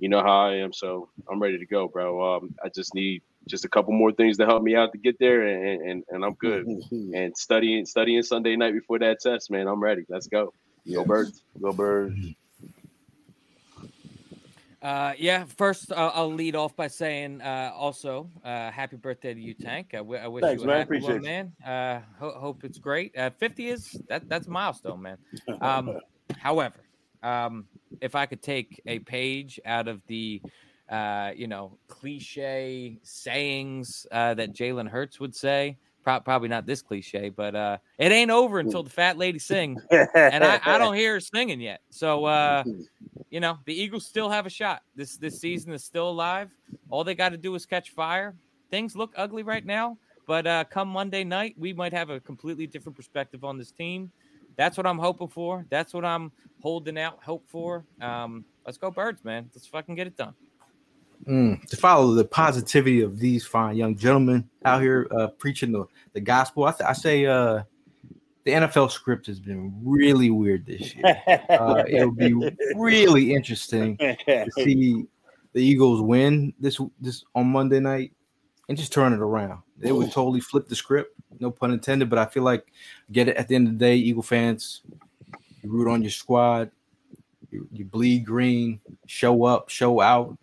You know how I am, so I'm ready to go, bro. Um, I just need just a couple more things to help me out to get there, and and, and I'm good. and studying studying Sunday night before that test, man. I'm ready. Let's go. Go birds. Go birds. Uh, yeah, first uh, I'll lead off by saying uh, also uh, happy birthday to you, Tank. I, w- I wish Thanks, you a man. happy one, man. Uh, ho- hope it's great. Uh, 50 is that that's a milestone, man. Um, however, um, if I could take a page out of the uh, you know cliche sayings uh, that Jalen Hurts would say. Pro- probably not this cliche, but uh, it ain't over until the fat lady sings, and I, I don't hear her singing yet. So uh, you know the Eagles still have a shot. This this season is still alive. All they got to do is catch fire. Things look ugly right now, but uh, come Monday night, we might have a completely different perspective on this team. That's what I'm hoping for. That's what I'm holding out hope for. Um, let's go, birds, man. Let's fucking get it done. Mm, to follow the positivity of these fine young gentlemen out here uh, preaching the, the gospel. I, th- I say uh, the NFL script has been really weird this year. Uh, it'll be really interesting to see the Eagles win this this on Monday night and just turn it around. They would totally flip the script, no pun intended. But I feel like get it at the end of the day, Eagle fans, you root on your squad, you, you bleed green, show up, show out,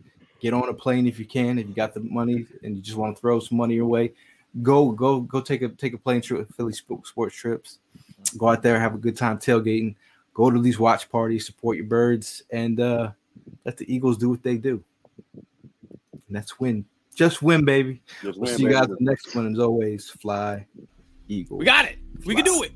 get on a plane if you can, if you got the money and you just want to throw some money your way. Go, go, go! Take a take a plane trip with Philly Sports Trips. Go out there, have a good time tailgating. Go to these watch parties, support your birds, and uh, let the Eagles do what they do. And that's win. Just win, baby. Just We'll win, see you guys the next one. As always, fly, Eagles. We got it. We can do it.